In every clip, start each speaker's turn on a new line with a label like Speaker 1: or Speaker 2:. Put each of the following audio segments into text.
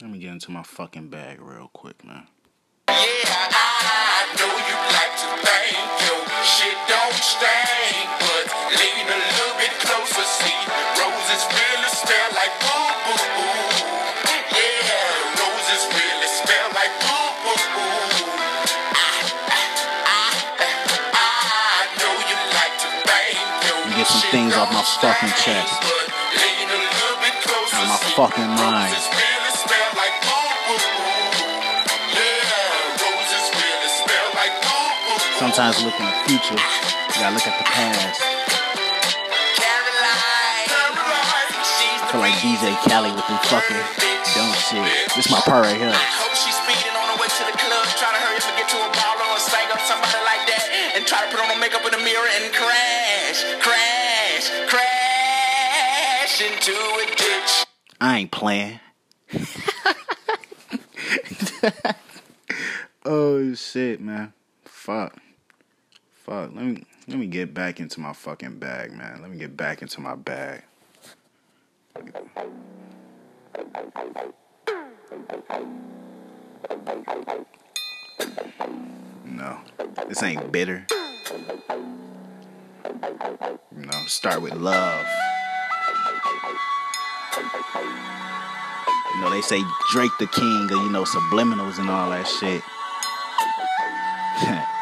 Speaker 1: Let me get into my fucking bag real quick, man.
Speaker 2: Yeah, I know you like to think your shit don't stink, but lean a little bit closer, see roses really smell like boo boo boo. Yeah, roses really smell like boo boo boo.
Speaker 1: Get some things off my fucking chest.
Speaker 2: but lean a little bit closer,
Speaker 1: Out my fucking mind. Sometimes look in the future, you gotta look at the past. I feel like DJ Khaled with them fucking dumb shit. This my part right here.
Speaker 2: Hope she's speeding on her way to the club, trying to hurry up and get to a baller or sang up somebody like that, and try to put on her makeup in the mirror and crash, crash, crash into a ditch.
Speaker 1: I ain't playing. oh shit, man. Fuck. Let me let me get back into my fucking bag, man. Let me get back into my bag. No. This ain't bitter. Know, start with love. You know, they say Drake the king you know, subliminals and all that shit.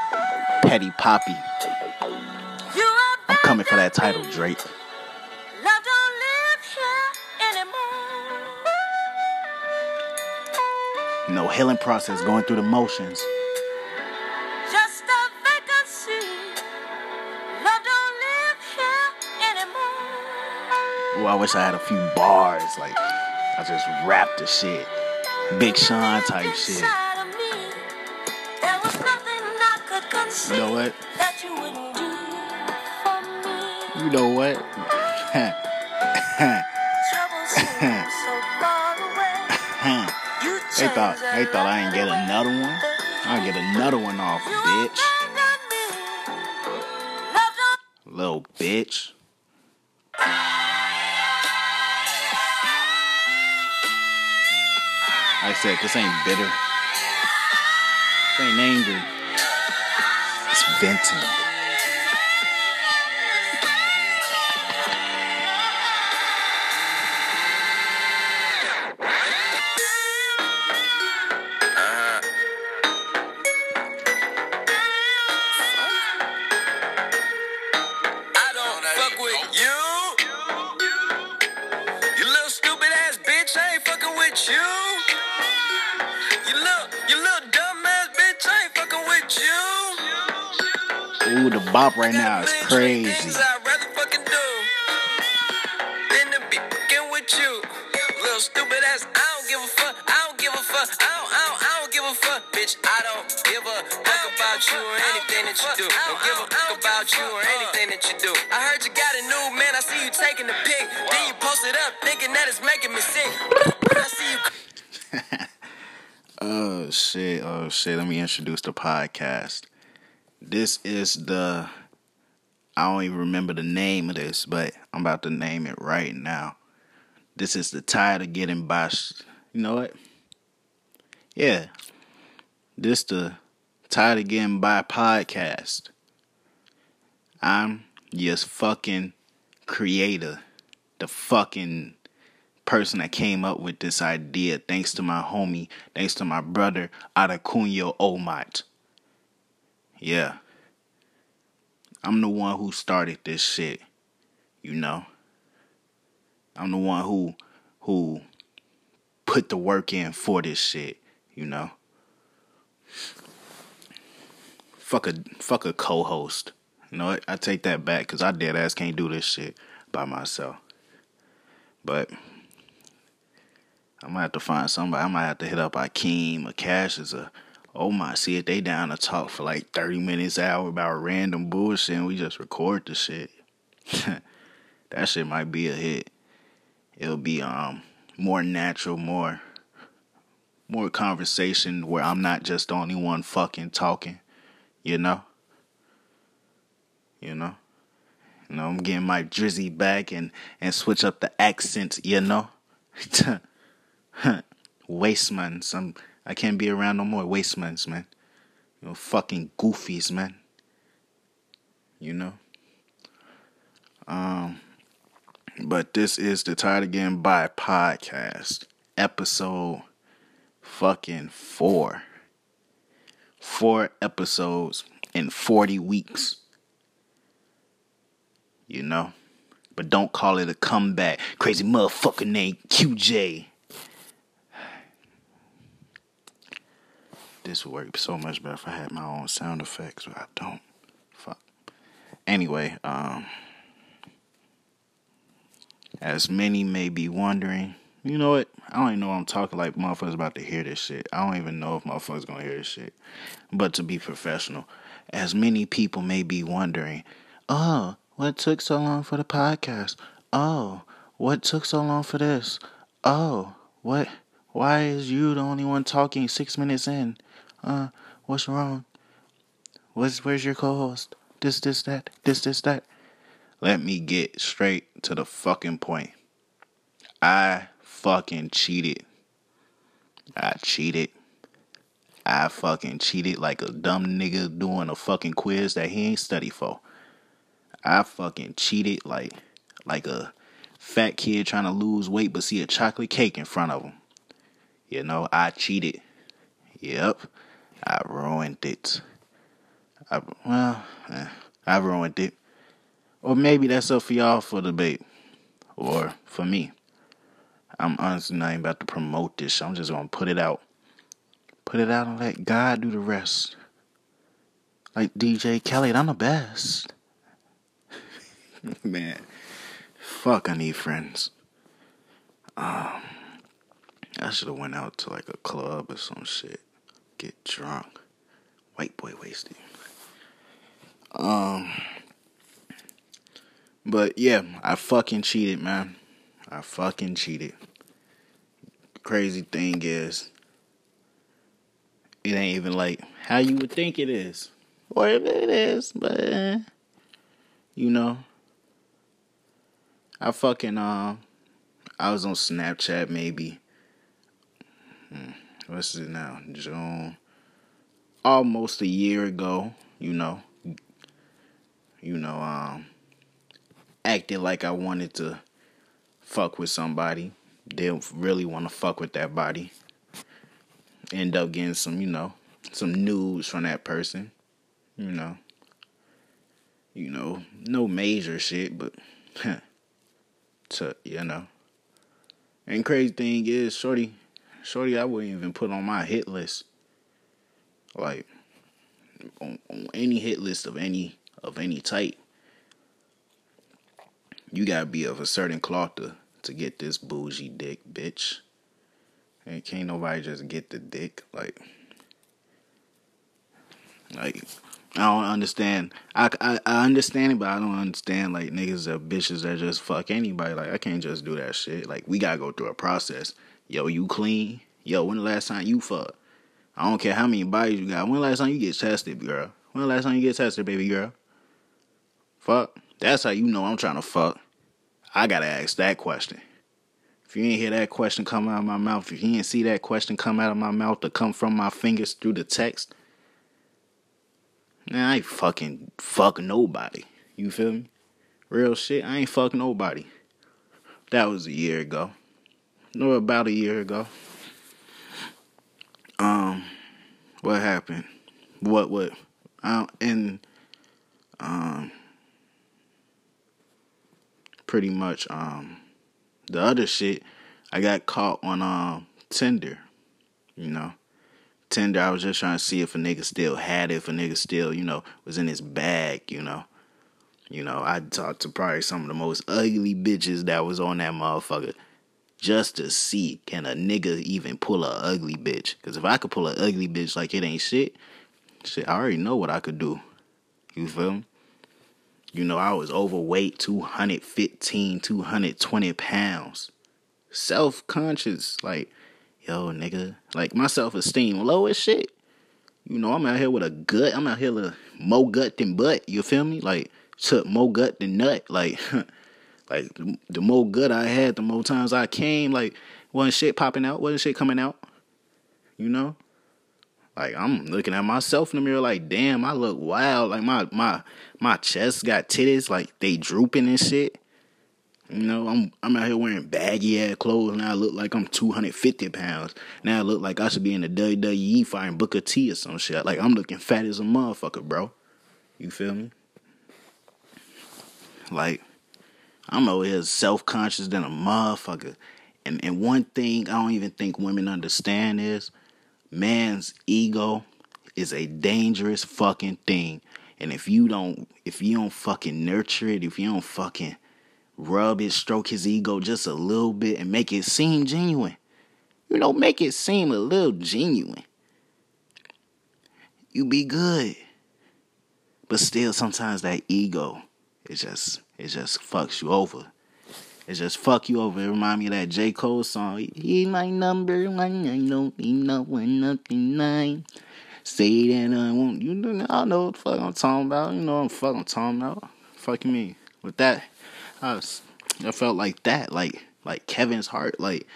Speaker 1: Petty Poppy. I'm coming for that title, Drake.
Speaker 3: Love don't live here anymore.
Speaker 1: You know, healing process, going through the motions.
Speaker 3: Just a vacancy. Love don't live here anymore.
Speaker 1: Ooh, I wish I had a few bars. Like, I just rap the shit. Big Sean type shit. You know what?
Speaker 3: that you wouldn't do.
Speaker 1: You know what?
Speaker 3: Trouble seems so far away. You
Speaker 1: they thought they thought I ain't get another one. I'll get another one off, bitch.
Speaker 3: abandoned me. Love don't
Speaker 1: Little bitch. Like I said, this ain't bitter. This ain't angry. It's bop right now is
Speaker 2: Got a million
Speaker 1: crazy.
Speaker 2: I'd rather fucking do than to be fucking with you. Little stupid ass, I don't give a fuck. I don't give a fuck. I don't, I don't, I don't give a fuck, bitch. I don't give a fuck about you or anything that you do. Don't give a fuck about you or anything that you do. I heard you got a new man. I see you taking the pic. Then you post it up, thinking that it's making me sick. I see you.
Speaker 1: Oh shit, oh shit. Let me introduce the podcast. This is the I don't even remember the name of this, but I'm about to name it right now. This is the tired of getting by. You know what? Yeah. This the tired of getting by podcast. I'm just fucking creator. The fucking person that came up with this idea, thanks to my homie, thanks to my brother, Adacunyo Omat. Yeah. I'm the one who started this shit, you know. I'm the one who who put the work in for this shit, you know. Fuck a fuck a co-host. You know what? I take that back because I dead ass can't do this shit by myself. But I might have to find somebody. I might have to hit up Akeem or Cassius or oh my, see if they down to talk for like 30 minutes hour about random bullshit and we just record the shit. that shit might be a hit. It'll be um more natural, more more conversation where I'm not just the only one fucking talking, you know? You know? You know, I'm getting my drizzy back and and switch up the accents, you know? waste man. Some I can't be around no more waste mans, man. You know, fucking goofies, man. You know. Um, but this is the Tired Again by podcast, episode fucking four. Four episodes in 40 weeks. You know? But don't call it a comeback. Crazy motherfucker named QJ. This would work so much better if I had my own sound effects, but I don't. Fuck. Anyway, um as many may be wondering, you know what? I don't even know I'm talking like motherfuckers about to hear this shit. I don't even know if motherfuckers gonna hear this shit. But to be professional, as many people may be wondering, oh, what took so long for the podcast? Oh, what took so long for this? Oh, what? Why is you the only one talking six minutes in? Uh, what's wrong? What's where's your co-host? This, this, that, this, this, that. Let me get straight to the fucking point. I fucking cheated. I cheated. I fucking cheated like a dumb nigga doing a fucking quiz that he ain't study for. I fucking cheated like like a fat kid trying to lose weight but see a chocolate cake in front of him. You know, I cheated. Yep. I ruined it. I well, eh, I ruined it. Or maybe that's up for y'all for debate. Or for me. I'm honestly not even about to promote this. I'm just gonna put it out. Put it out and let God do the rest. Like DJ Khaled, I'm the best. Man. Fuck I need friends. Um I should have went out to like a club or some shit. Get drunk. White boy wasted. Um but yeah, I fucking cheated, man. I fucking cheated. Crazy thing is, it ain't even like how you would think it is. Or it is, but you know. I fucking uh I was on Snapchat maybe. Hmm, what's it now? June. Almost a year ago, you know. You know, um acted like I wanted to fuck with somebody. Didn't really want to fuck with that body. End up getting some, you know, some news from that person. You know. You know, no major shit, but to you know. And crazy thing is, Shorty Shorty I wouldn't even put on my hit list. Like on, on any hit list of any of any type you gotta be of a certain cloth to, to get this bougie dick, bitch. And can't nobody just get the dick. Like, like I don't understand. I, I, I understand it, but I don't understand like niggas are bitches that just fuck anybody. Like I can't just do that shit. Like we gotta go through a process. Yo, you clean? Yo, when the last time you fuck? I don't care how many bodies you got. When the last time you get tested, girl? When the last time you get tested, baby girl? Fuck. That's how you know I'm trying to fuck. I gotta ask that question. If you ain't hear that question come out of my mouth, if you ain't see that question come out of my mouth to come from my fingers through the text, man, I ain't fucking fuck nobody. You feel me? Real shit, I ain't fuck nobody. That was a year ago. No, about a year ago. Um, what happened? What what? Um, and um, pretty much um the other shit I got caught on um Tinder. You know. Tinder, I was just trying to see if a nigga still had it, if a nigga still, you know, was in his bag, you know. You know, I talked to probably some of the most ugly bitches that was on that motherfucker just to see can a nigga even pull a ugly bitch. Cause if I could pull a ugly bitch like it ain't shit, shit, I already know what I could do. You feel me? You know, I was overweight, 215, 220 pounds. Self conscious, like, yo, nigga. Like, my self esteem low as shit. You know, I'm out here with a gut. I'm out here with more gut than butt. You feel me? Like, took more gut than nut. Like, like the more good I had, the more times I came. Like, wasn't shit popping out, wasn't shit coming out. you know? Like I'm looking at myself in the mirror like, damn, I look wild. Like my my my chest got titties, like they drooping and shit. You know, I'm I'm out here wearing baggy ass clothes. Now I look like I'm 250 pounds. Now I look like I should be in the WWE fighting Booker T or some shit. Like I'm looking fat as a motherfucker, bro. You feel me? Like I'm over here self conscious than a motherfucker. And and one thing I don't even think women understand is man's ego is a dangerous fucking thing. And if you don't if you don't fucking nurture it, if you don't fucking rub it, stroke his ego just a little bit and make it seem genuine. You know, make it seem a little genuine. You be good. But still sometimes that ego is just it just fucks you over. It just fuck you over. It remind me of that J. Cole song. He my number one, I don't need no one, nothing nine. Say that I want you know I know what the fuck I'm talking about. You know what the fuck I'm talking about. Fucking me. With that, I was I felt like that. Like like Kevin Hart's, like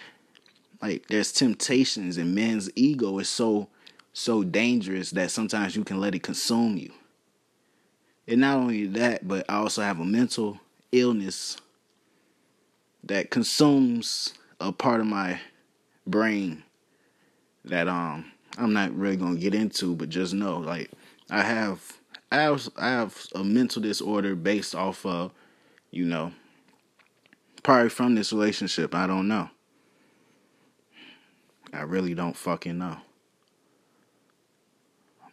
Speaker 1: like there's temptations and men's ego is so so dangerous that sometimes you can let it consume you. And not only that, but I also have a mental illness that consumes a part of my brain that um I'm not really gonna get into, but just know like I have I have I have a mental disorder based off of, you know, probably from this relationship. I don't know. I really don't fucking know.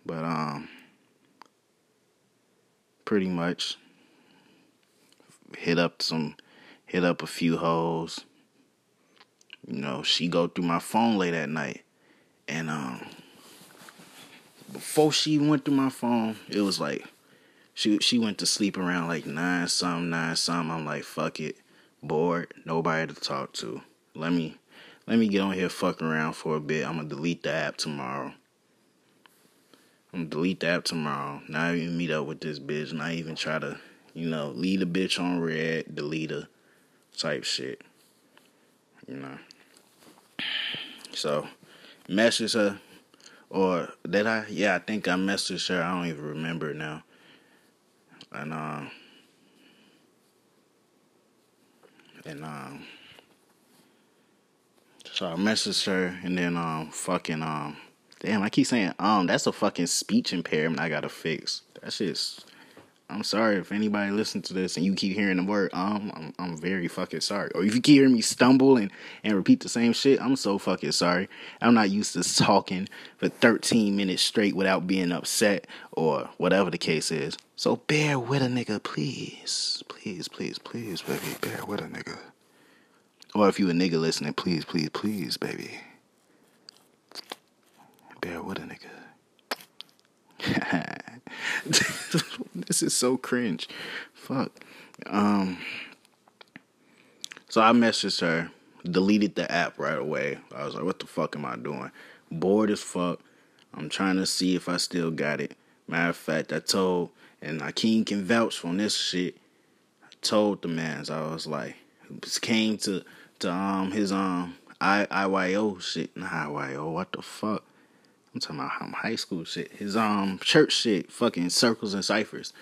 Speaker 1: But um pretty much hit up some hit up a few hoes. You know, she go through my phone late at night. And um before she went through my phone, it was like she she went to sleep around like nine something, nine something. I'm like, fuck it. Bored, nobody to talk to. Let me let me get on here fucking around for a bit. I'm gonna delete the app tomorrow. I'm delete the app tomorrow. Not even meet up with this bitch. Not even try to, you know, leave the bitch on red, delete her, type shit. You know. So, message her, or did I? Yeah, I think I messaged her. I don't even remember now. And um, and um, so I messaged her, and then um, fucking um, damn, I keep saying um, that's a fucking speech impairment I gotta fix. That shit's. I'm sorry if anybody listens to this and you keep hearing the word um, I'm I'm very fucking sorry. Or if you keep hearing me stumble and and repeat the same shit, I'm so fucking sorry. I'm not used to talking for 13 minutes straight without being upset or whatever the case is. So bear with a nigga, please, please, please, please, baby, bear with a nigga. Or if you a nigga listening, please, please, please, baby, bear with a nigga. this is so cringe. Fuck. Um. So I messaged her, deleted the app right away. I was like, "What the fuck am I doing? Bored as fuck. I'm trying to see if I still got it." Matter of fact, I told, and Akeem can vouch for this shit. I told the man's, I was like, came to to um his um I IYO shit, not IYO. What the fuck? I'm talking about high school shit. His um church shit, fucking circles and ciphers.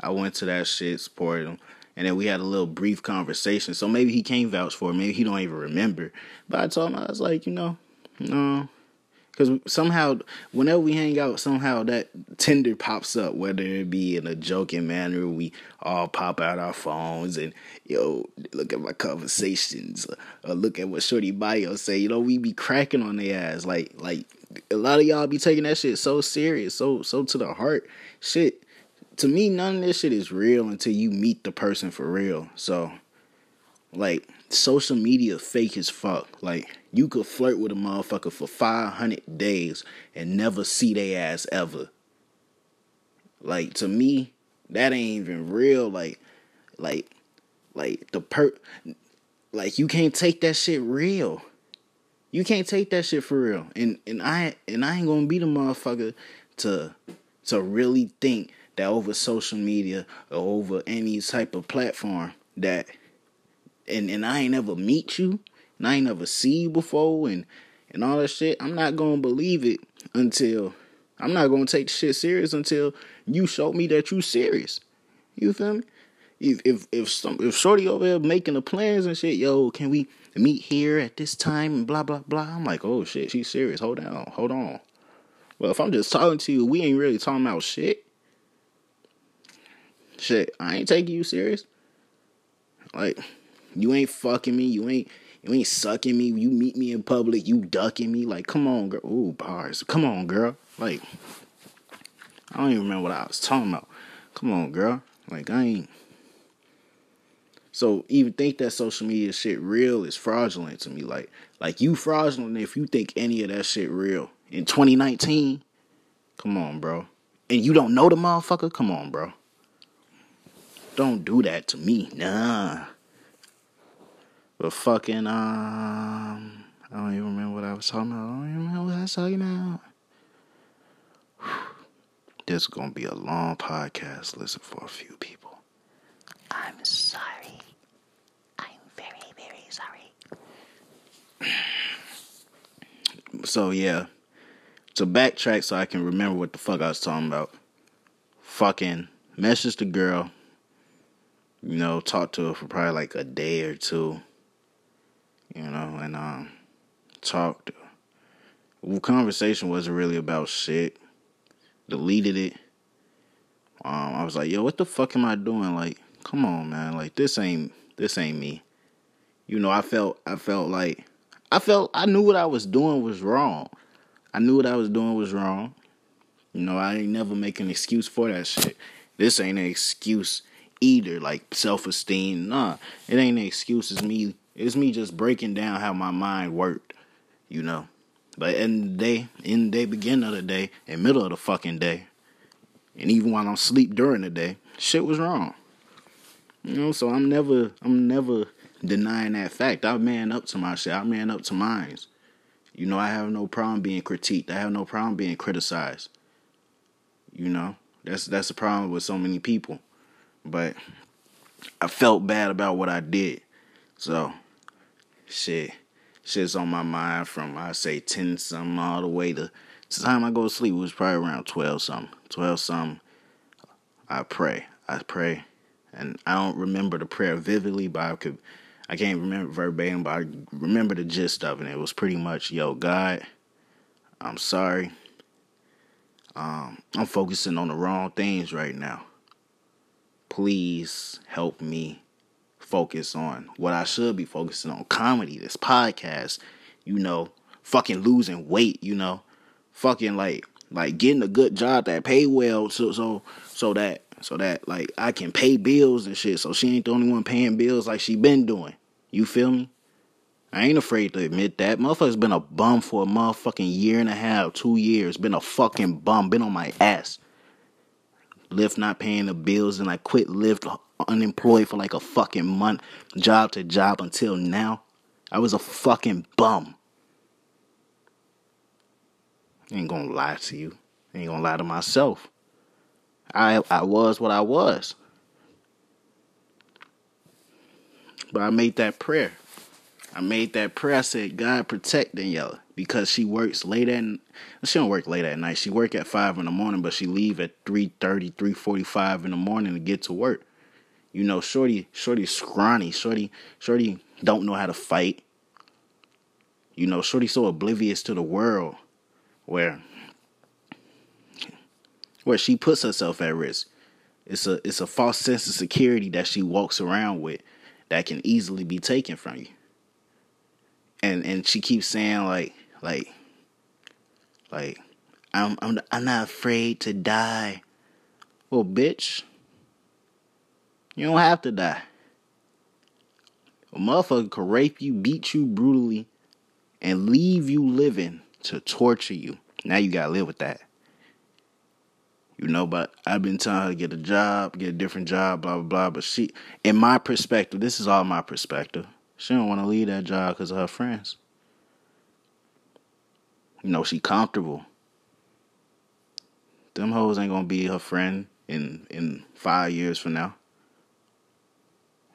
Speaker 1: I went to that shit, supported him, and then we had a little brief conversation. So maybe he can't vouch for it. Maybe he don't even remember. But I told him I was like, you know, no, because somehow whenever we hang out, somehow that Tinder pops up, whether it be in a joking manner, we all pop out our phones and yo look at my conversations, or look at what Shorty bio say. You know, we be cracking on their ass like like a lot of y'all be taking that shit so serious, so so to the heart. Shit, to me, none of this shit is real until you meet the person for real. So, like, social media fake as fuck. Like, you could flirt with a motherfucker for five hundred days and never see their ass ever. Like to me, that ain't even real. Like, like, like the per, like you can't take that shit real. You can't take that shit for real. And and I and I ain't gonna be the motherfucker to to really think that over social media or over any type of platform that and and I ain't ever meet you and I ain't never see you before and and all that shit, I'm not gonna believe it until I'm not gonna take shit serious until you show me that you serious. You feel me? If if if some if Shorty over there making the plans and shit, yo, can we meet here at this time and blah blah blah. I'm like, oh shit, she's serious. Hold on, hold on. Well, if I'm just talking to you, we ain't really talking about shit. Shit, I ain't taking you serious. Like, you ain't fucking me. You ain't you ain't sucking me. You meet me in public. You ducking me. Like, come on, girl. Ooh, bars. Come on, girl. Like, I don't even remember what I was talking about. Come on, girl. Like, I ain't. So even think that social media shit real is fraudulent to me. Like, like you fraudulent if you think any of that shit real in 2019. Come on, bro. And you don't know the motherfucker. Come on, bro. Don't do that to me. Nah. But fucking um I don't even remember what I was talking about. I don't even remember what I was talking about. This is gonna be a long podcast. Listen for a few people.
Speaker 3: I'm sorry. I'm very, very sorry.
Speaker 1: So yeah. To backtrack so I can remember what the fuck I was talking about. Fucking message the girl. You know, talk to her for probably like a day or two. You know, and um talked. Conversation wasn't really about shit. Deleted it. Um, I was like, yo, what the fuck am I doing? Like, come on, man. Like this ain't this ain't me. You know, I felt I felt like I felt I knew what I was doing was wrong. I knew what I was doing was wrong. You know, I ain't never make an excuse for that shit. This ain't an excuse either, like self esteem. Nah, it ain't an excuse. It's me. It's me just breaking down how my mind worked. You know, but in the day, in the day, beginning of the day, in middle of the fucking day, and even while I'm asleep during the day, shit was wrong. You know, so I'm never, I'm never denying that fact. I man up to my shit. I man up to mines. You know, I have no problem being critiqued. I have no problem being criticized. You know, that's that's the problem with so many people. But I felt bad about what I did. So, shit, shit's on my mind from I say ten something all the way to the time I go to sleep. It was probably around twelve something. Twelve something. I pray. I pray, and I don't remember the prayer vividly, but I could. I can't remember verbatim, but I remember the gist of it. It was pretty much, "Yo, God, I'm sorry. Um, I'm focusing on the wrong things right now. Please help me focus on what I should be focusing on: comedy, this podcast, you know, fucking losing weight, you know, fucking like like getting a good job that pay well, so so so that so that like I can pay bills and shit. So she ain't the only one paying bills like she been doing. You feel me? I ain't afraid to admit that. Motherfucker's been a bum for a motherfucking year and a half, two years. Been a fucking bum. Been on my ass. Lyft not paying the bills and I quit Lyft unemployed for like a fucking month, job to job until now. I was a fucking bum. ain't gonna lie to you. ain't gonna lie to myself. I I was what I was. But I made that prayer. I made that prayer. I said, God protect Daniela because she works late at she don't work late at night. She work at five in the morning, but she leave at 3.30, 3.45 in the morning to get to work. You know, Shorty, Shorty scrawny. Shorty, Shorty don't know how to fight. You know, Shorty so oblivious to the world where where she puts herself at risk. It's a it's a false sense of security that she walks around with that can easily be taken from you. And and she keeps saying like like like I'm I'm I'm not afraid to die. Well, bitch, you don't have to die. A motherfucker could rape you, beat you brutally, and leave you living to torture you. Now you gotta live with that. You know, but I've been telling her to get a job, get a different job, blah blah blah. But she, in my perspective, this is all my perspective. She don't want to leave that job because of her friends. You know, she comfortable. Them hoes ain't gonna be her friend in in five years from now.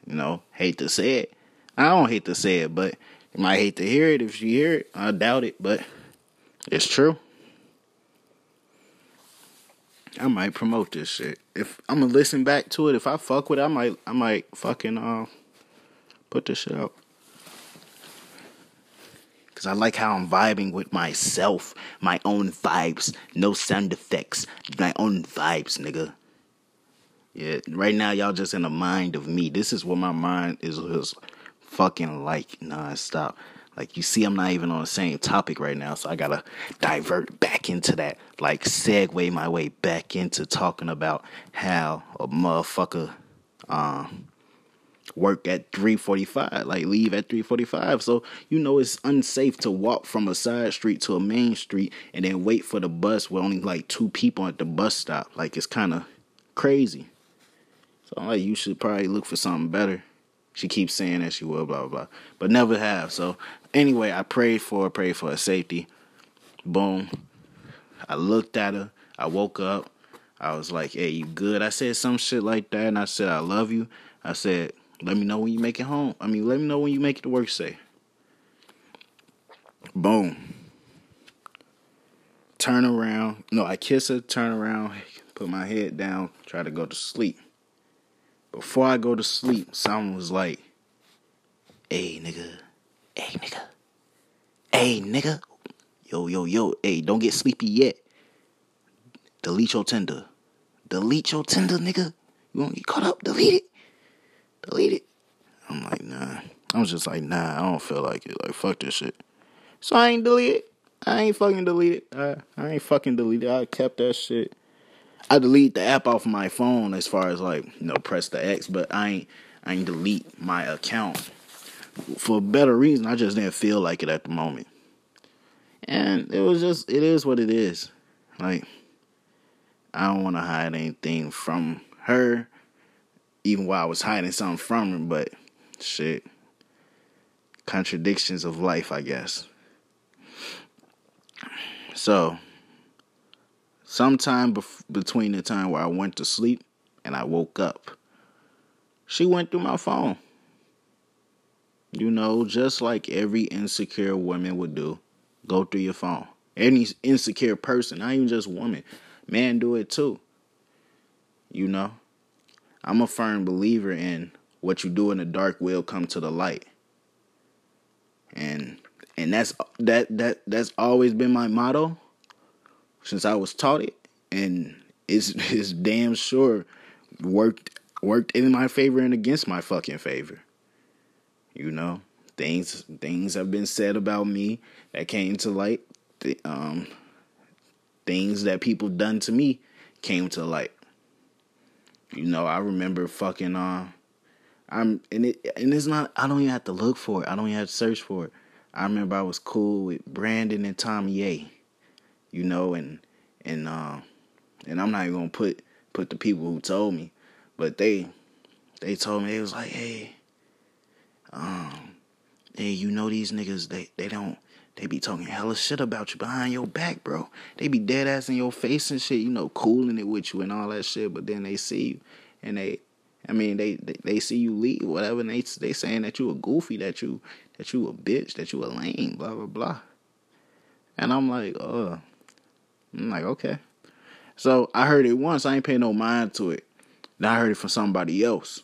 Speaker 1: You know, hate to say it. I don't hate to say it, but You might hate to hear it if you hear it. I doubt it, but it's true. I might promote this shit. If I'm gonna listen back to it, if I fuck with it, I might I might fucking uh put this shit out. Cause I like how I'm vibing with myself, my own vibes, no sound effects, my own vibes, nigga. Yeah, right now y'all just in the mind of me. This is what my mind is, is fucking like nonstop. Like you see, I'm not even on the same topic right now, so I gotta divert back into that, like segue my way back into talking about how a motherfucker um work at 345 like leave at 345 so you know it's unsafe to walk from a side street to a main street and then wait for the bus with only like two people at the bus stop. Like it's kind of crazy. So I'm like you should probably look for something better. She keeps saying that she will blah blah blah. But never have. So anyway i prayed for her prayed for her safety. Boom. I looked at her. I woke up. I was like, hey, you good? I said some shit like that, and I said, I love you. I said, let me know when you make it home. I mean, let me know when you make it to work safe. Boom. Turn around. No, I kiss her, turn around, put my head down, try to go to sleep. Before I go to sleep, someone was like, hey, nigga. Hey, nigga. Hey, nigga. Yo, yo, yo. Hey, don't get sleepy yet. Delete your Tinder. Delete your Tinder, nigga. You want to get caught up? Delete it. Delete it. I'm like, nah. I was just like, nah, I don't feel like it. Like, fuck this shit. So I ain't delete it. I ain't fucking delete it. I, I ain't fucking delete it. I kept that shit. I delete the app off my phone as far as like, you know, press the X, but I ain't I ain't delete my account. For better reason, I just didn't feel like it at the moment. And it was just it is what it is. Like I don't want to hide anything from her, even while I was hiding something from her. But shit, contradictions of life, I guess. So, sometime bef- between the time where I went to sleep and I woke up, she went through my phone. You know, just like every insecure woman would do, go through your phone. Any insecure person, not even just woman, man do it too. You know? I'm a firm believer in what you do in the dark will come to the light. And and that's that that that's always been my motto since I was taught it and it's it's damn sure worked worked in my favor and against my fucking favor. You know, things things have been said about me that came to light. Um, things that people done to me came to light. You know, I remember fucking uh I'm and it and it's not I don't even have to look for it. I don't even have to search for it. I remember I was cool with Brandon and Tommy A. You know, and and uh and I'm not even gonna put put the people who told me, but they they told me it was like, hey, um, hey, you know these niggas they they don't they be talking hella shit about you behind your back, bro. They be dead ass in your face and shit, you know, cooling it with you and all that shit. But then they see you and they, I mean, they they, see you leave, whatever. And they they saying that you a goofy, that you that you a bitch, that you a lame, blah blah blah. And I'm like, uh, I'm like, okay. So I heard it once. I ain't paying no mind to it. Then I heard it from somebody else.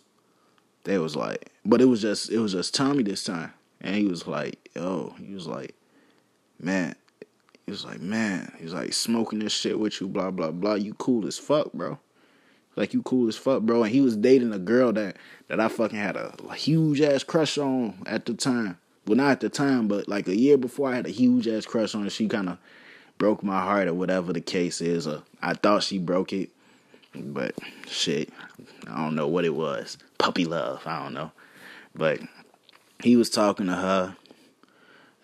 Speaker 1: They was like, but it was just it was just Tommy this time, and he was like, oh, he was like man, he was like, man, he's like smoking this shit with you, blah blah blah. You cool as fuck, bro. Like you cool as fuck, bro. And he was dating a girl that that I fucking had a, huge ass crush on at the time. Well, not at the time, but like a year before, I had a huge ass crush on her. She kind of broke my heart, or whatever the case is. Or I thought she broke it, but shit, I don't know what it was. Puppy love, I don't know. But he was talking to her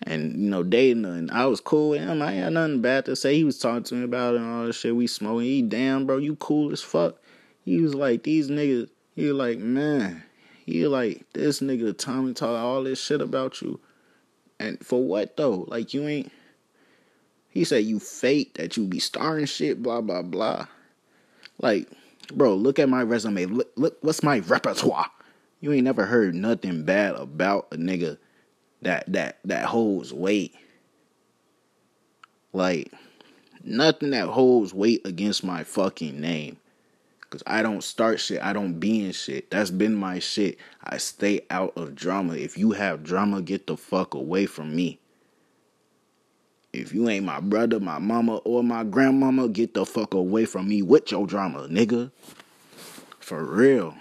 Speaker 1: and you know dating her, and I was cool with him. I had nothing bad to say. He was talking to me about it and all the shit we smoking. He damn bro, you cool as fuck. He was like these niggas. He was like man, he like this nigga Tommy talk all this shit about you, and for what though? Like you ain't. He said you fake that you be starring shit, blah blah blah. Like, bro, look at my resume. Look, look what's my repertoire. You ain't never heard nothing bad about a nigga that that that holds weight. Like nothing that holds weight against my fucking name. Cause I don't start shit. I don't be in shit. That's been my shit. I stay out of drama. If you have drama, get the fuck away from me. If you ain't my brother, my mama, or my grandmama, get the fuck away from me with your drama, nigga. For real.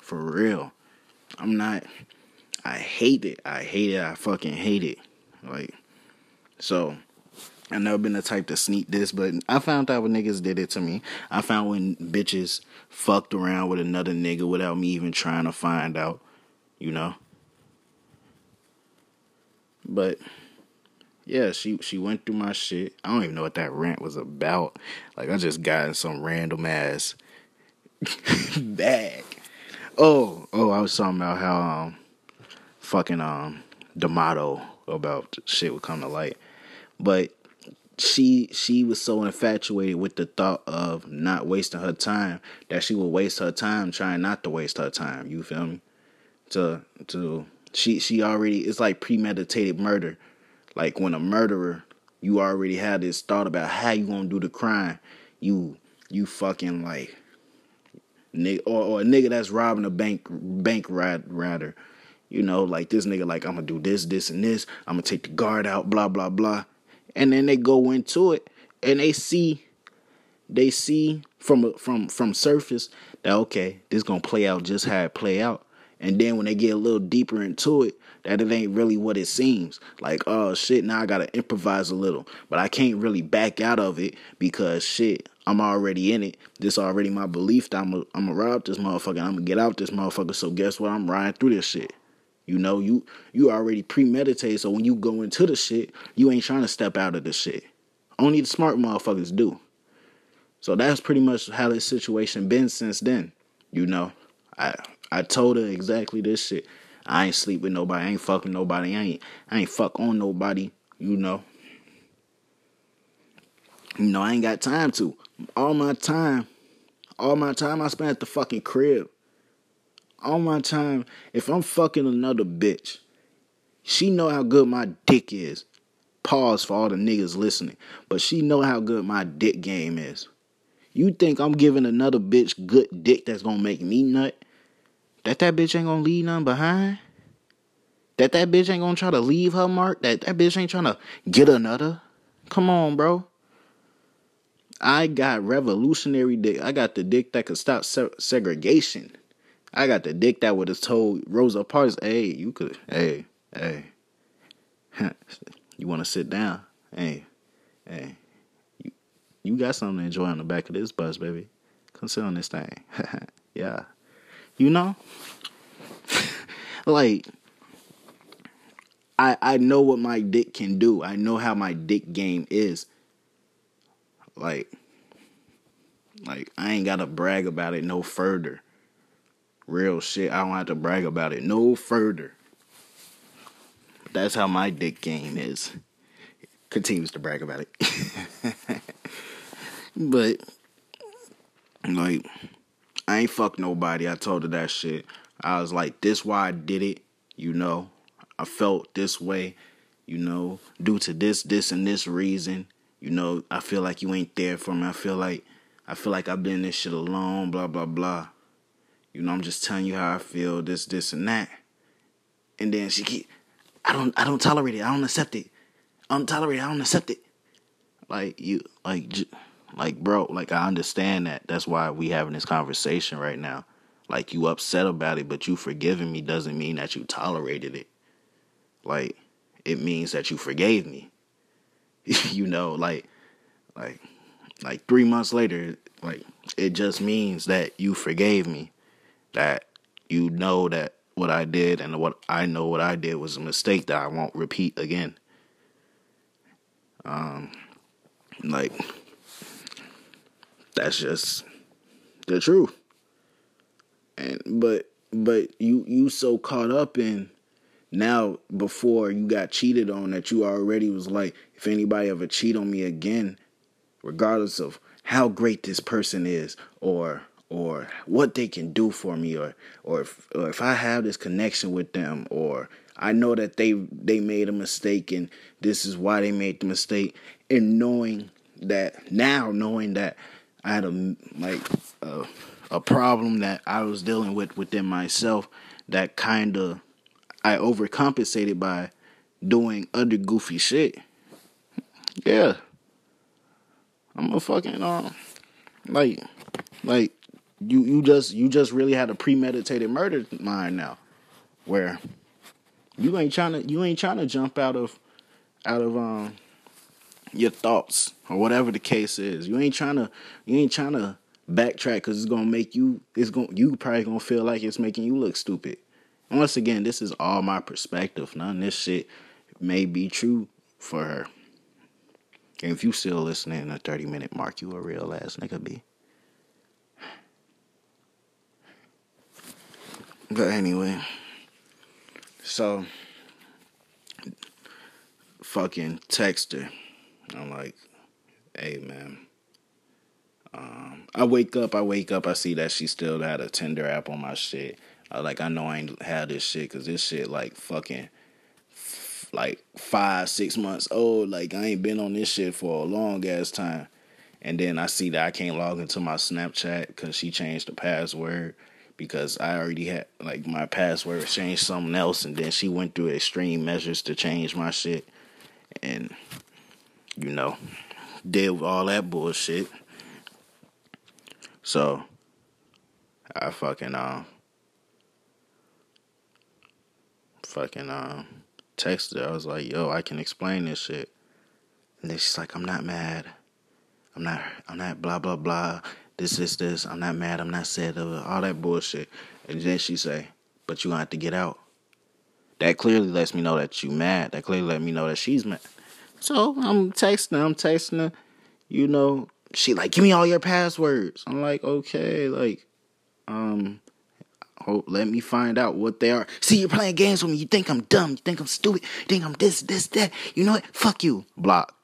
Speaker 1: For real. I'm not I hate it. I hate it. I fucking hate it. Like so I've never been the type to sneak this, but I found out when niggas did it to me. I found when bitches fucked around with another nigga without me even trying to find out, you know. But yeah, she she went through my shit. I don't even know what that rant was about. Like I just got in some random ass bag. Oh, oh, I was talking about how um fucking um D'Amato about shit would come to light. But she she was so infatuated with the thought of not wasting her time that she would waste her time trying not to waste her time. You feel me? To to she she already it's like premeditated murder. Like when a murderer, you already had this thought about how you gonna do the crime. You you fucking like or, or a nigga that's robbing a bank bank ride rather. You know, like this nigga like I'm gonna do this, this, and this. I'm gonna take the guard out, blah, blah, blah. And then they go into it and they see they see from from from surface that okay this gonna play out just how it play out. And then when they get a little deeper into it that it ain't really what it seems. Like oh shit now i gotta improvise a little. But i can't really back out of it because shit i'm already in it. This already my belief that i'm gonna rob this motherfucker i'm gonna get out this motherfucker. So guess what? I'm riding through this shit you know, you you already premeditated, so when you go into the shit, you ain't trying to step out of the shit. Only the smart motherfuckers do. So that's pretty much how this situation been since then. You know, I I told her exactly this shit. I ain't sleep with nobody. I ain't fucking nobody. I ain't I ain't fuck on nobody. You know. You know, I ain't got time to. All my time, all my time I spent at the fucking crib all my time, if I'm fucking another bitch, she know how good my dick is. Pause for all the niggas listening. But she know how good my dick game is. You think I'm giving another bitch good dick that's gonna make me nut? That that bitch ain't gonna leave none behind? That that bitch ain't gonna try to leave her mark? That that bitch ain't trying to get another? Come on, bro. I got revolutionary dick. I got the dick that could stop se- segregation. I got the dick that would have told Rosa Parks, hey, you could, hey, hey, you want to sit down? Hey, hey, you, you got something to enjoy on the back of this bus, baby. Come sit on this thing. yeah. You know? like, I I know what my dick can do. I know how my dick game is. Like, like I ain't gotta brag about it no further. Real shit. I don't have to brag about it no further. That's how my dick game is. Continues to brag about it. but like I ain't fuck nobody. I told her that shit. I was like, this why I did it, you know. I felt this way, you know, due to this, this, and this reason. You know, I feel like you ain't there for me. I feel like I feel like I've been in this shit alone, blah blah blah. You know, I'm just telling you how I feel, this, this, and that. And then she keep, I don't, I don't tolerate it. I don't accept it. I don't tolerate it. I don't accept it. Like you, like, like, bro, like I understand that. That's why we having this conversation right now. Like you upset about it, but you forgiving me doesn't mean that you tolerated it. Like it means that you forgave me. you know, like, like, like three months later, like it just means that you forgave me that you know that what I did and what I know what I did was a mistake that I won't repeat again. Um, like that's just the truth. And but but you you so caught up in now before you got cheated on that you already was like if anybody ever cheat on me again regardless of how great this person is or or what they can do for me or or if, or if I have this connection with them or I know that they they made a mistake and this is why they made the mistake and knowing that now knowing that I had a like a, a problem that I was dealing with within myself that kind of I overcompensated by doing other goofy shit. Yeah. I'm a fucking um like like you you just you just really had a premeditated murder mind now where you ain't trying to you ain't trying to jump out of out of um your thoughts or whatever the case is. You ain't trying to you ain't trying to backtrack because it's gonna make you it's gonna you probably gonna feel like it's making you look stupid. And once again, this is all my perspective. None of this shit may be true for her. And if you still listening in a 30 minute mark, you a real ass nigga B. But anyway, so fucking text her. I'm like, hey man. Um, I wake up, I wake up, I see that she still had a Tinder app on my shit. I like I know I ain't had this shit because this shit like fucking like five, six months old. Like I ain't been on this shit for a long ass time. And then I see that I can't log into my Snapchat because she changed the password because I already had like my password changed something else, and then she went through extreme measures to change my shit, and you know, deal with all that bullshit. So I fucking um fucking um texted her. I was like, yo, I can explain this shit. And then she's like, I'm not mad. I'm not I'm not blah blah blah. This is this. I'm not mad. I'm not sad. All that bullshit. And then she say, but you gonna have to get out. That clearly lets me know that you mad. That clearly let me know that she's mad. So I'm texting I'm texting her, you know, she like, give me all your passwords. I'm like, okay, like, um, oh, let me find out what they are. See, you're playing games with me. You think I'm dumb. You think I'm stupid. You think I'm this, this, that. You know what? Fuck you. Block.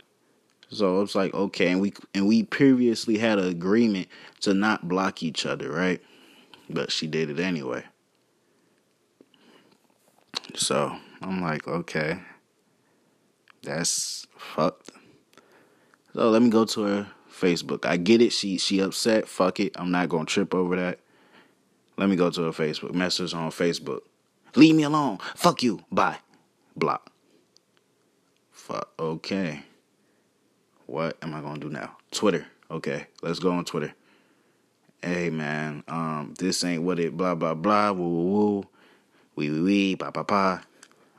Speaker 1: So it's like, okay, and we and we previously had an agreement to not block each other, right? But she did it anyway. So I'm like, okay. That's fucked. So let me go to her Facebook. I get it. She she upset. Fuck it. I'm not gonna trip over that. Let me go to her Facebook. Message on Facebook. Leave me alone. Fuck you. Bye. Block. Fuck. Okay. What am I gonna do now? Twitter. Okay. Let's go on Twitter. Hey man, um, this ain't what it blah blah blah woo woo woo. Wee wee wee pa pa pa.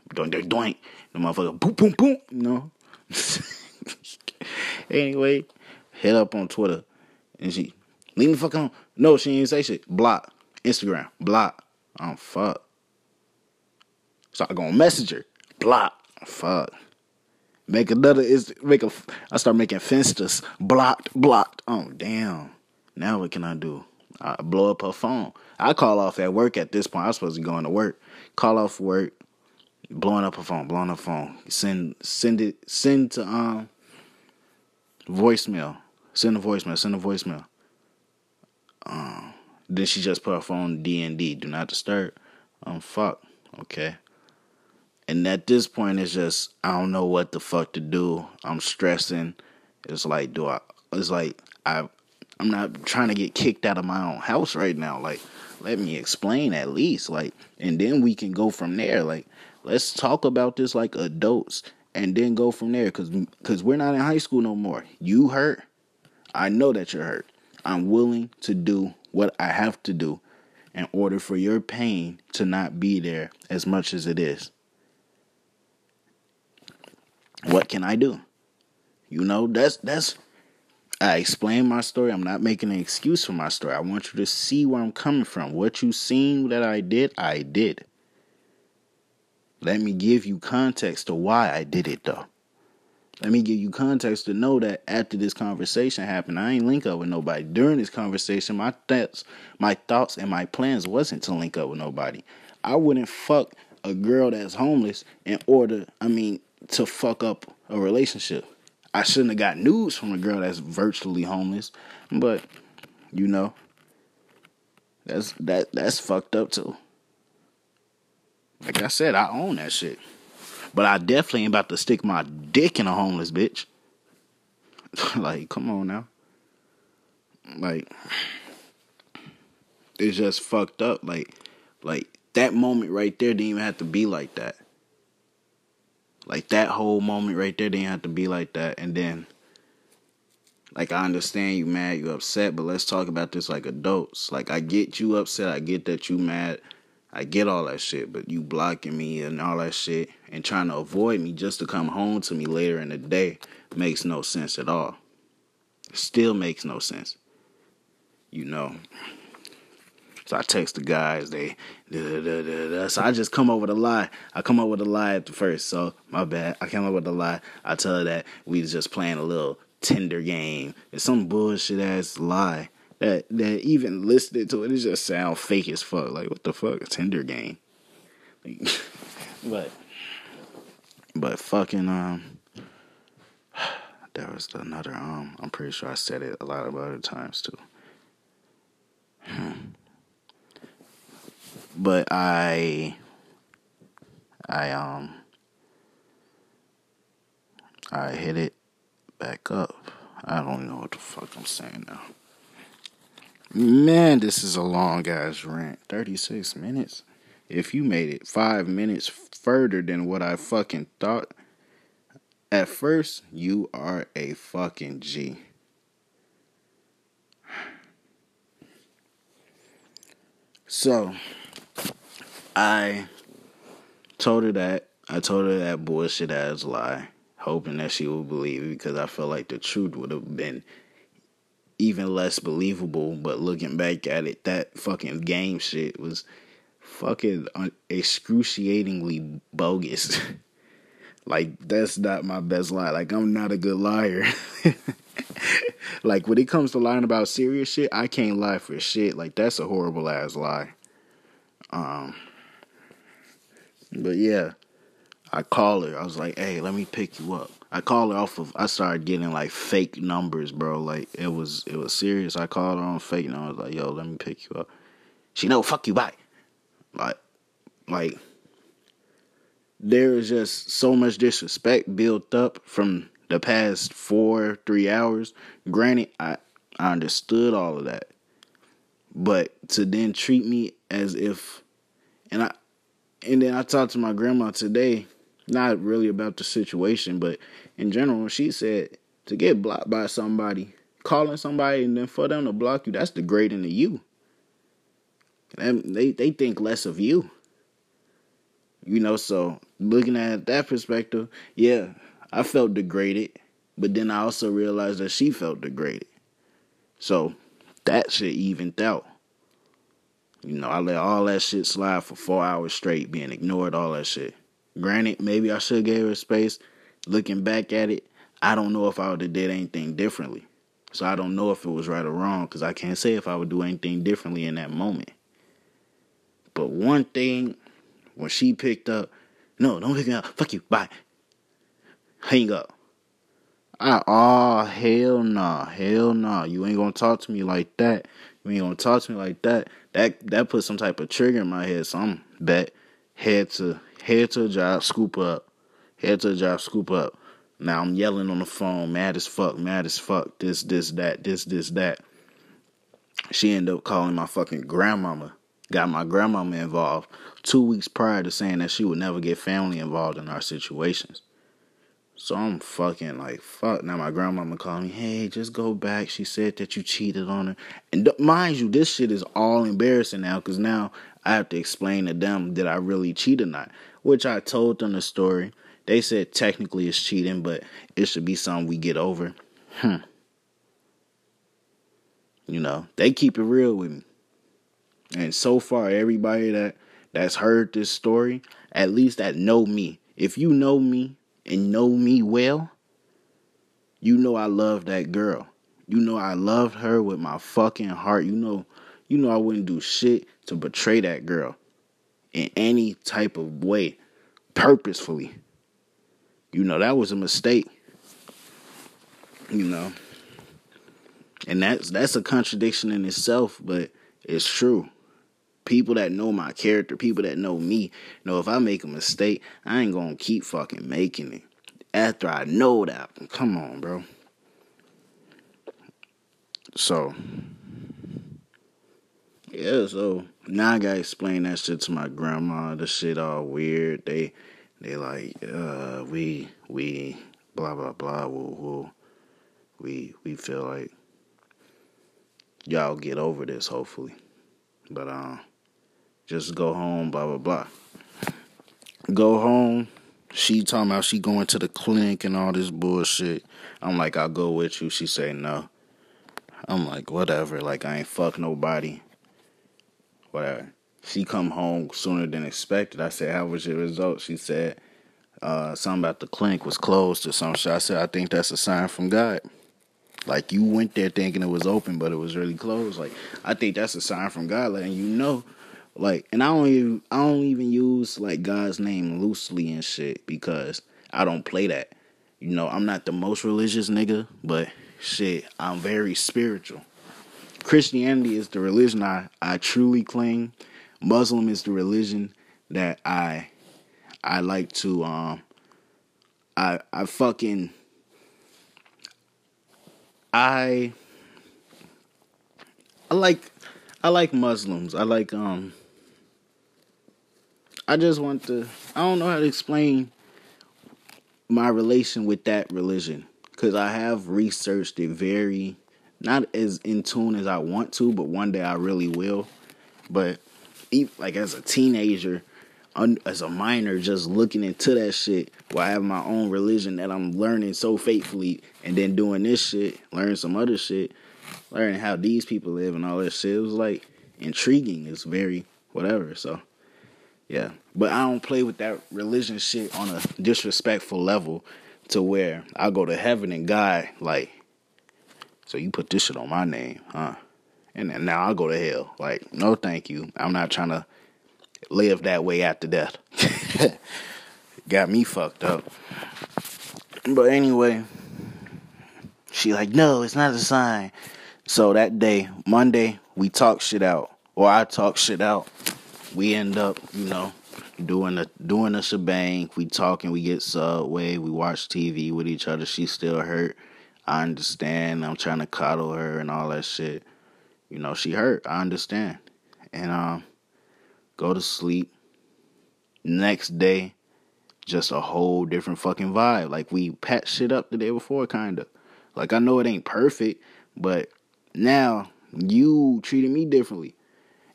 Speaker 1: Doink doink doink. The motherfucker boom boom boom you know? Anyway hit up on twitter. And she leave me fucking on no she didn't say shit. Block. Instagram. Block. Oh fuck so i go on messenger block. Fuck make another is make a i start making finstas blocked blocked oh damn now what can i do I blow up her phone. I call off at work at this point. I was supposed to be going to work. Call off work, blowing up her phone, blowing up her phone. Send send it send to um voicemail. Send a voicemail, send a voicemail. Um then she just put her phone D and D, do not disturb. Um fuck. Okay. And at this point it's just I don't know what the fuck to do. I'm stressing. It's like do I it's like I I'm not trying to get kicked out of my own house right now. Like, let me explain at least. Like, and then we can go from there. Like, let's talk about this like adults and then go from there. Cause, cause we're not in high school no more. You hurt. I know that you're hurt. I'm willing to do what I have to do in order for your pain to not be there as much as it is. What can I do? You know, that's that's I explain my story. I'm not making an excuse for my story. I want you to see where I'm coming from. What you seen that I did, I did. Let me give you context to why I did it though. Let me give you context to know that after this conversation happened, I ain't link up with nobody. During this conversation, my thoughts, my thoughts and my plans wasn't to link up with nobody. I wouldn't fuck a girl that's homeless in order, I mean, to fuck up a relationship. I shouldn't have got news from a girl that's virtually homeless, but you know, That's that that's fucked up too. Like I said, I own that shit. But I definitely ain't about to stick my dick in a homeless bitch. like, come on now. Like it's just fucked up. Like like that moment right there didn't even have to be like that. Like that whole moment right there didn't have to be like that. And then like I understand you mad, you upset, but let's talk about this like adults. Like I get you upset, I get that you mad, I get all that shit, but you blocking me and all that shit and trying to avoid me just to come home to me later in the day makes no sense at all. Still makes no sense. You know. So I text the guys, they so I just come up with a lie. I come up with a lie at the first, so my bad. I came up with a lie. I tell her that we was just playing a little Tinder game. It's some bullshit ass lie that that even listening to it, it just sound fake as fuck. Like what the fuck, Tinder game. But but fucking um, there was another um. I'm pretty sure I said it a lot of other times too. Hmm. But I I um I hit it back up. I don't know what the fuck I'm saying now. Man, this is a long ass rant. 36 minutes. If you made it five minutes further than what I fucking thought at first, you are a fucking G. So, I told her that. I told her that bullshit ass lie, hoping that she would believe it because I felt like the truth would have been even less believable. But looking back at it, that fucking game shit was fucking excruciatingly bogus. like that's not my best lie. Like I'm not a good liar. like when it comes to lying about serious shit, I can't lie for shit. Like that's a horrible ass lie. Um but yeah, I call her. I was like, "Hey, let me pick you up." I called her off of. I started getting like fake numbers, bro. Like it was it was serious. I called her on fake and I was Like, "Yo, let me pick you up." She know, fuck you, bye. Like, like there is just so much disrespect built up from the past four three hours. Granted, I I understood all of that, but to then treat me as if, and I and then I talked to my grandma today, not really about the situation, but in general, she said to get blocked by somebody, calling somebody, and then for them to block you, that's degrading to you. And they they think less of you. You know, so looking at that perspective, yeah, I felt degraded, but then I also realized that she felt degraded. So that shit evened out. You know, I let all that shit slide for four hours straight, being ignored, all that shit. Granted, maybe I should have gave her space. Looking back at it, I don't know if I would have did anything differently. So I don't know if it was right or wrong because I can't say if I would do anything differently in that moment. But one thing, when she picked up, no, don't pick me up. Fuck you. Bye. Hang up. I, oh, hell nah. Hell nah. You ain't gonna talk to me like that. You ain't gonna talk to me like that. That that put some type of trigger in my head. So I'm back, head to head to a job, scoop up. Head to a job, scoop up. Now I'm yelling on the phone, mad as fuck, mad as fuck. This, this, that, this, this, that. She ended up calling my fucking grandmama. Got my grandmama involved two weeks prior to saying that she would never get family involved in our situations. So I'm fucking like, fuck. Now my grandmama called me, hey, just go back. She said that you cheated on her. And mind you, this shit is all embarrassing now because now I have to explain to them that I really cheat or not. Which I told them the story. They said technically it's cheating, but it should be something we get over. Hmm. You know, they keep it real with me. And so far, everybody that that's heard this story, at least that know me. If you know me and know me well, you know I love that girl. You know I loved her with my fucking heart. You know, you know I wouldn't do shit to betray that girl in any type of way, purposefully. You know that was a mistake. You know, and that's that's a contradiction in itself, but it's true. People that know my character, people that know me, know if I make a mistake, I ain't gonna keep fucking making it. After I know that, come on, bro. So, yeah, so now I gotta explain that shit to my grandma. The shit all weird. They, they like, uh, we, we, blah blah blah. Woo woo. We, we feel like y'all get over this, hopefully. But um, just go home, blah blah blah. Go home. She talking about she going to the clinic and all this bullshit. I'm like, I'll go with you. She say no. I'm like, whatever. Like I ain't fuck nobody. Whatever. She come home sooner than expected. I said, how was your result? She said, uh, something about the clinic was closed or some shit. I said, I think that's a sign from God. Like you went there thinking it was open, but it was really closed. Like I think that's a sign from God, letting you know. Like, and I don't even I don't even use like God's name loosely and shit because I don't play that. You know, I'm not the most religious nigga, but shit, I'm very spiritual. Christianity is the religion I, I truly claim. Muslim is the religion that I I like to um I I fucking I I like I like Muslims. I like um I just want to I don't know how to explain my relation with that religion cuz I have researched it very not as in tune as I want to, but one day I really will. But like as a teenager, as a minor, just looking into that shit while I have my own religion that I'm learning so faithfully, and then doing this shit, learning some other shit, learning how these people live and all that shit. It was like intriguing. It's very whatever. So yeah, but I don't play with that religion shit on a disrespectful level to where I go to heaven and God like. So you put this shit on my name, huh? And then now I'll go to hell. Like, no, thank you. I'm not trying to live that way after death. Got me fucked up. But anyway, she like, no, it's not a sign. So that day, Monday, we talk shit out. Or I talk shit out. We end up, you know, doing a doing a shebang. We talking, we get subway, we watch TV with each other. She's still hurt. I understand. I'm trying to coddle her and all that shit. You know, she hurt. I understand. And um go to sleep. Next day, just a whole different fucking vibe. Like we patched shit up the day before, kinda. Like I know it ain't perfect, but now you treated me differently.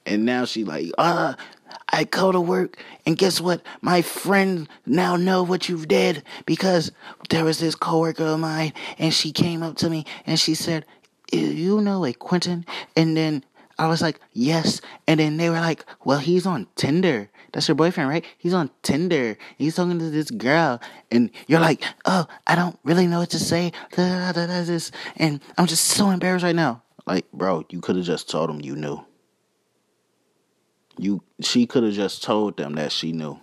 Speaker 1: And now she like, ah, I go to work and guess what? My friend now know what you've did because there was this coworker of mine and she came up to me and she said, you know like Quentin? And then I was like, yes. And then they were like, well, he's on Tinder. That's your boyfriend, right? He's on Tinder. He's talking to this girl. And you're like, oh, I don't really know what to say. And I'm just so embarrassed right now. Like, bro, you could have just told him you knew. You she could have just told them that she knew.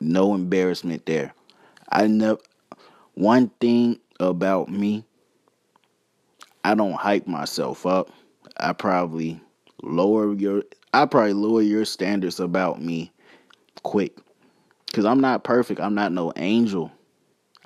Speaker 1: No embarrassment there. I never one thing about me, I don't hype myself up. I probably lower your I probably lower your standards about me quick. Cause I'm not perfect. I'm not no angel.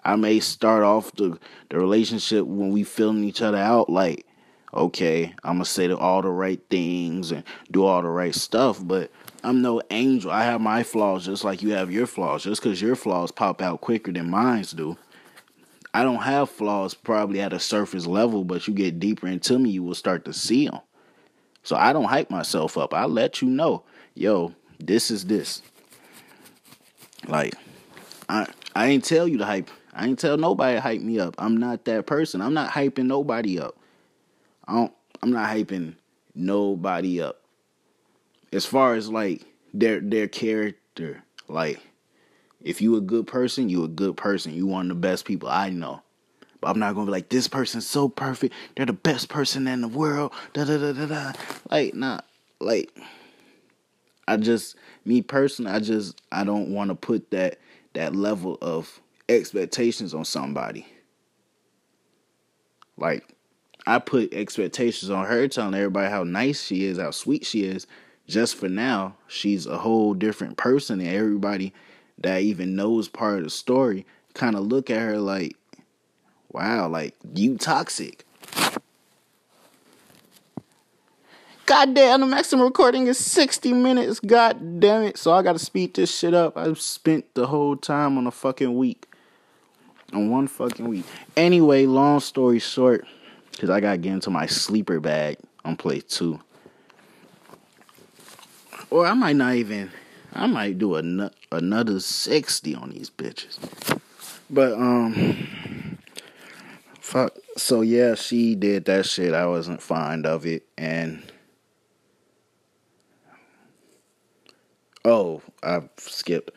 Speaker 1: I may start off the the relationship when we feeling each other out like, okay, I'm gonna say all the right things and do all the right stuff, but I'm no angel. I have my flaws just like you have your flaws. Just because your flaws pop out quicker than mine's do, I don't have flaws probably at a surface level, but you get deeper into me, you will start to see them. So I don't hype myself up. I let you know, yo, this is this. Like, I I ain't tell you to hype. I ain't tell nobody hype me up. I'm not that person. I'm not hyping nobody up. I don't. I'm not hyping nobody up. As far as like their their character, like if you a good person, you a good person. You one of the best people I know. But I'm not gonna be like this person's so perfect. They're the best person in the world. Da da da da da. Like nah. Like I just me personally, I just I don't want to put that that level of expectations on somebody. Like I put expectations on her, telling everybody how nice she is, how sweet she is. Just for now, she's a whole different person, and everybody that even knows part of the story kind of look at her like, wow, like you toxic. God damn, the maximum recording is 60 minutes. God damn it. So I gotta speed this shit up. I've spent the whole time on a fucking week. On one fucking week. Anyway, long story short, because I gotta get into my sleeper bag on play two. Or I might not even, I might do a, another 60 on these bitches. But, um, fuck. So yeah, she did that shit. I wasn't fond of it. And, Oh, I skipped.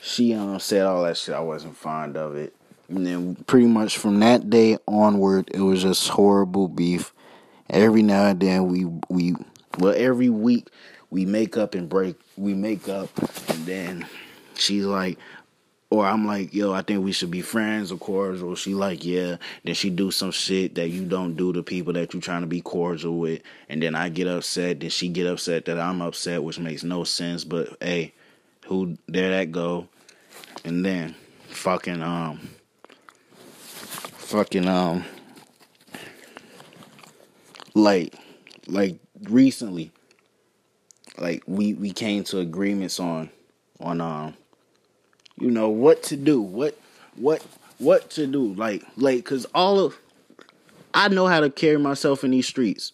Speaker 1: She um said all that shit. I wasn't fond of it. And then pretty much from that day onward, it was just horrible beef. Every now and then we we well every week we make up and break. We make up and then she's like, or I'm like, yo, I think we should be friends, of course. Or she like, yeah. Then she do some shit that you don't do to people that you trying to be cordial with, and then I get upset. Then she get upset that I'm upset, which makes no sense. But hey, who there that go? And then fucking um, fucking um, like like recently, like we we came to agreements on on um you know what to do what what what to do like like because all of i know how to carry myself in these streets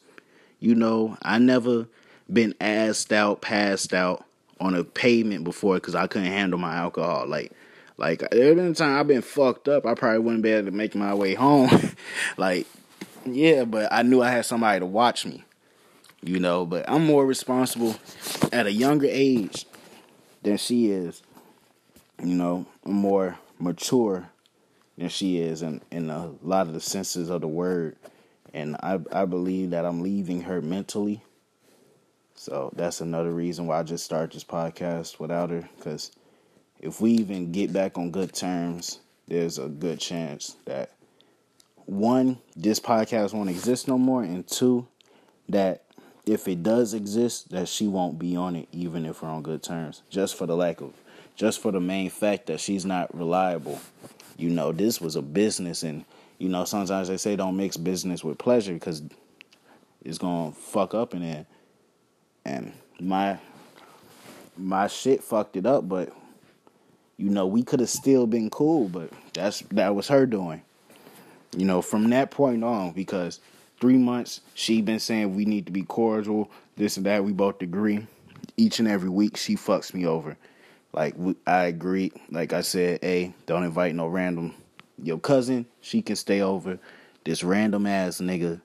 Speaker 1: you know? I never been assed out passed out on a pavement before because i couldn't handle my alcohol like like there been time i've been fucked up i probably wouldn't be able to make my way home like yeah but i knew i had somebody to watch me you know but i'm more responsible at a younger age than she is you know, I'm more mature than she is in, in a lot of the senses of the word. And I I believe that I'm leaving her mentally. So that's another reason why I just started this podcast without her. Because if we even get back on good terms, there's a good chance that one, this podcast won't exist no more, and two, that if it does exist, that she won't be on it, even if we're on good terms, just for the lack of just for the main fact that she's not reliable. You know, this was a business, and you know, sometimes they say don't mix business with pleasure because it's gonna fuck up in there. And my my shit fucked it up, but you know, we could have still been cool, but that's that was her doing. You know, from that point on, because three months she been saying we need to be cordial, this and that. We both agree. Each and every week she fucks me over. Like I agree. Like I said, hey, don't invite no random. Your cousin, she can stay over. This random ass nigga,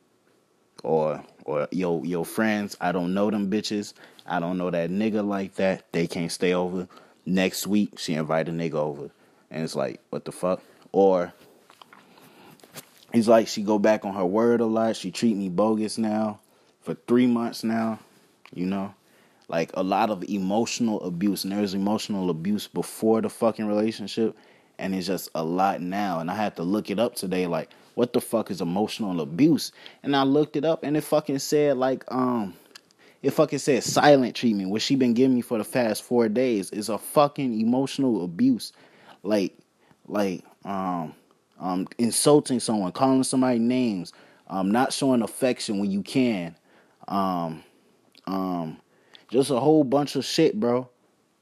Speaker 1: or or your your friends, I don't know them bitches. I don't know that nigga like that. They can't stay over. Next week, she invite a nigga over, and it's like, what the fuck? Or he's like, she go back on her word a lot. She treat me bogus now for three months now. You know, like a lot of emotional abuse and there's emotional abuse before the fucking relationship and it's just a lot now and i had to look it up today like what the fuck is emotional abuse and i looked it up and it fucking said like um it fucking said silent treatment what she been giving me for the past four days is a fucking emotional abuse like like um um insulting someone calling somebody names um not showing affection when you can um um just a whole bunch of shit, bro.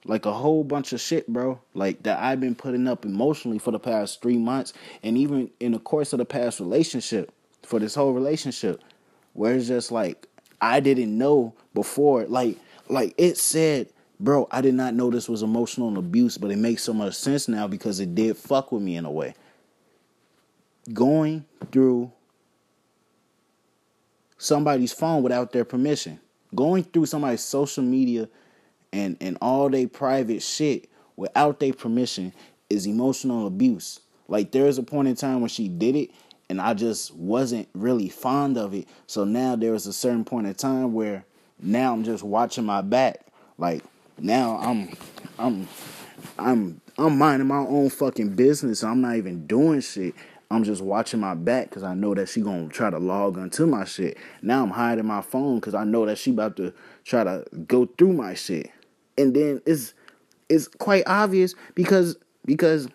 Speaker 1: Like a whole bunch of shit, bro. Like that I've been putting up emotionally for the past three months, and even in the course of the past relationship, for this whole relationship, where it's just like I didn't know before. Like, like it said, bro, I did not know this was emotional abuse, but it makes so much sense now because it did fuck with me in a way. Going through somebody's phone without their permission going through somebody's social media and and all their private shit without their permission is emotional abuse. Like there is a point in time when she did it and I just wasn't really fond of it. So now there was a certain point in time where now I'm just watching my back. Like now I'm I'm I'm I'm minding my own fucking business. I'm not even doing shit. I'm just watching my back because I know that she gonna try to log onto my shit. Now I'm hiding my phone because I know that she about to try to go through my shit. And then it's it's quite obvious because because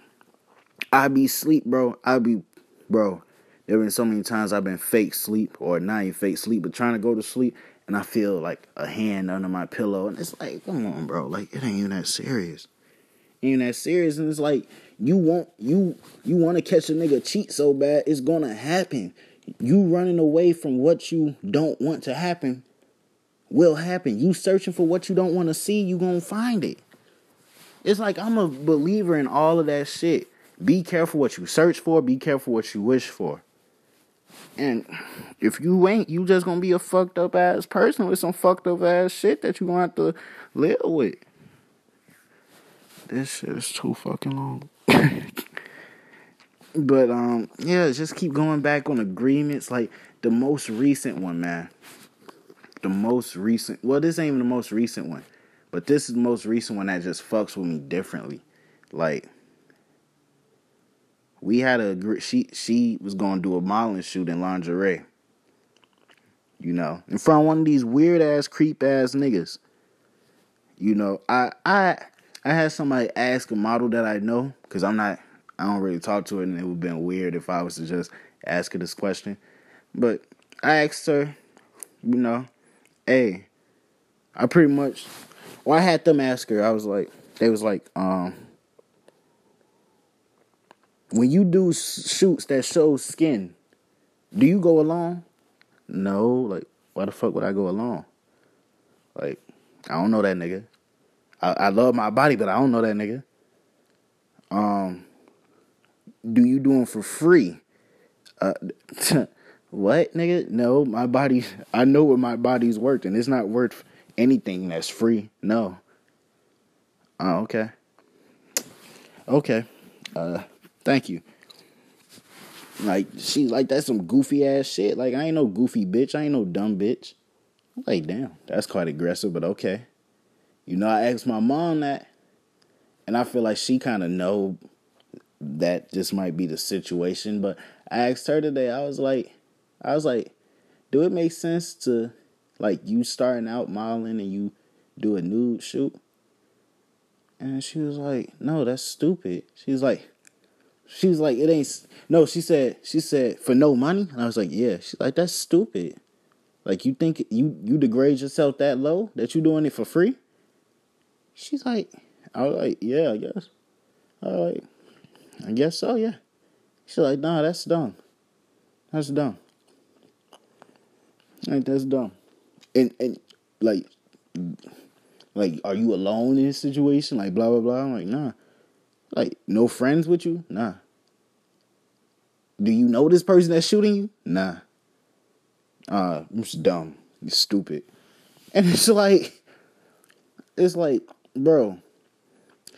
Speaker 1: I be sleep, bro. I be bro. There have been so many times I've been fake sleep or not even fake sleep, but trying to go to sleep and I feel like a hand under my pillow and it's like, come on, bro. Like it ain't even that serious. Ain't that serious. And it's like you want you you want to catch a nigga cheat so bad, it's gonna happen. You running away from what you don't want to happen will happen. You searching for what you don't want to see, you gonna find it. It's like I'm a believer in all of that shit. Be careful what you search for, be careful what you wish for. And if you ain't, you just gonna be a fucked up ass person with some fucked up ass shit that you gonna have to live with. This shit is too fucking long. but um, yeah, just keep going back on agreements. Like the most recent one, man. The most recent. Well, this ain't even the most recent one, but this is the most recent one that just fucks with me differently. Like we had a she she was gonna do a modeling shoot in lingerie. You know, in front of one of these weird ass creep ass niggas. You know, I I I had somebody ask a model that I know because I'm not I don't really talk to her and it would have been weird if I was to just ask her this question. But I asked her, you know, hey, I pretty much well I had them ask her, I was like they was like, um when you do shoots that show skin, do you go along? No, like why the fuck would I go along? Like I don't know that nigga. I, I love my body, but I don't know that nigga. Um, do you do them for free? Uh, what, nigga? No, my body. I know what my body's worth, and it's not worth anything that's free. No. Oh, okay. Okay. Uh, thank you. Like she like that's some goofy ass shit. Like I ain't no goofy bitch. I ain't no dumb bitch. I'm like damn, that's quite aggressive, but okay. You know, I asked my mom that, and I feel like she kind of know that this might be the situation. But I asked her today. I was like, I was like, do it make sense to like you starting out modeling and you do a nude shoot? And she was like, no, that's stupid. She's like, she was like, it ain't. No, she said, she said for no money, and I was like, yeah. She's like, that's stupid. Like you think you you degrade yourself that low that you doing it for free? She's like, I was like, yeah, I guess. I was like, I guess so, yeah. She's like, nah, that's dumb. That's dumb. Like that's dumb. And and like like are you alone in this situation? Like blah blah blah. I'm like, nah. Like, no friends with you? Nah. Do you know this person that's shooting you? Nah. Uh, I'm just dumb. It's stupid. And it's like it's like, bro.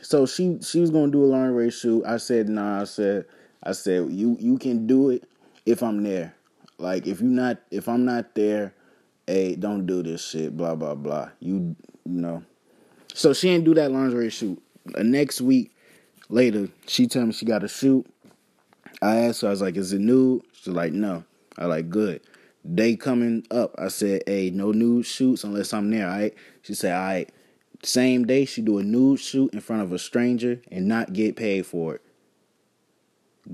Speaker 1: So she she was gonna do a lingerie shoot. I said, nah, I said, I said, you you can do it if I'm there. Like if you not if I'm not there, hey, don't do this shit, blah blah blah. You you know. So she didn't do that lingerie shoot. The next week later, she told me she got a shoot. I asked her, I was like, is it nude? She's like, no. I like, good. Day coming up, I said, hey, no nude shoots unless I'm there, all right? She said, all right. Same day, she do a nude shoot in front of a stranger and not get paid for it.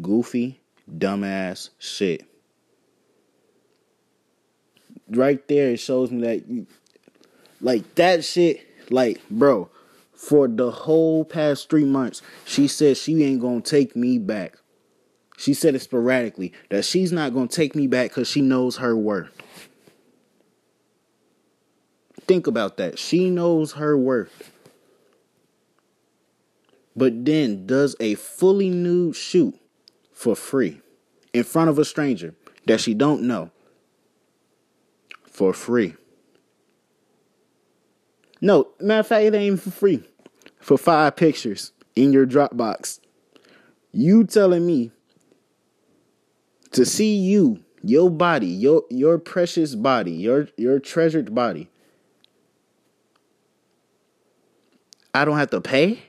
Speaker 1: Goofy, dumbass shit. Right there, it shows me that, you, like, that shit, like, bro, for the whole past three months, she said she ain't gonna take me back. She said it sporadically that she's not gonna take me back because she knows her worth. Think about that. She knows her worth. But then does a fully nude shoot for free in front of a stranger that she don't know for free. No, matter of fact, it ain't for free. For five pictures in your Dropbox. You telling me to see you, your body, your your precious body, your your treasured body. I don't have to pay?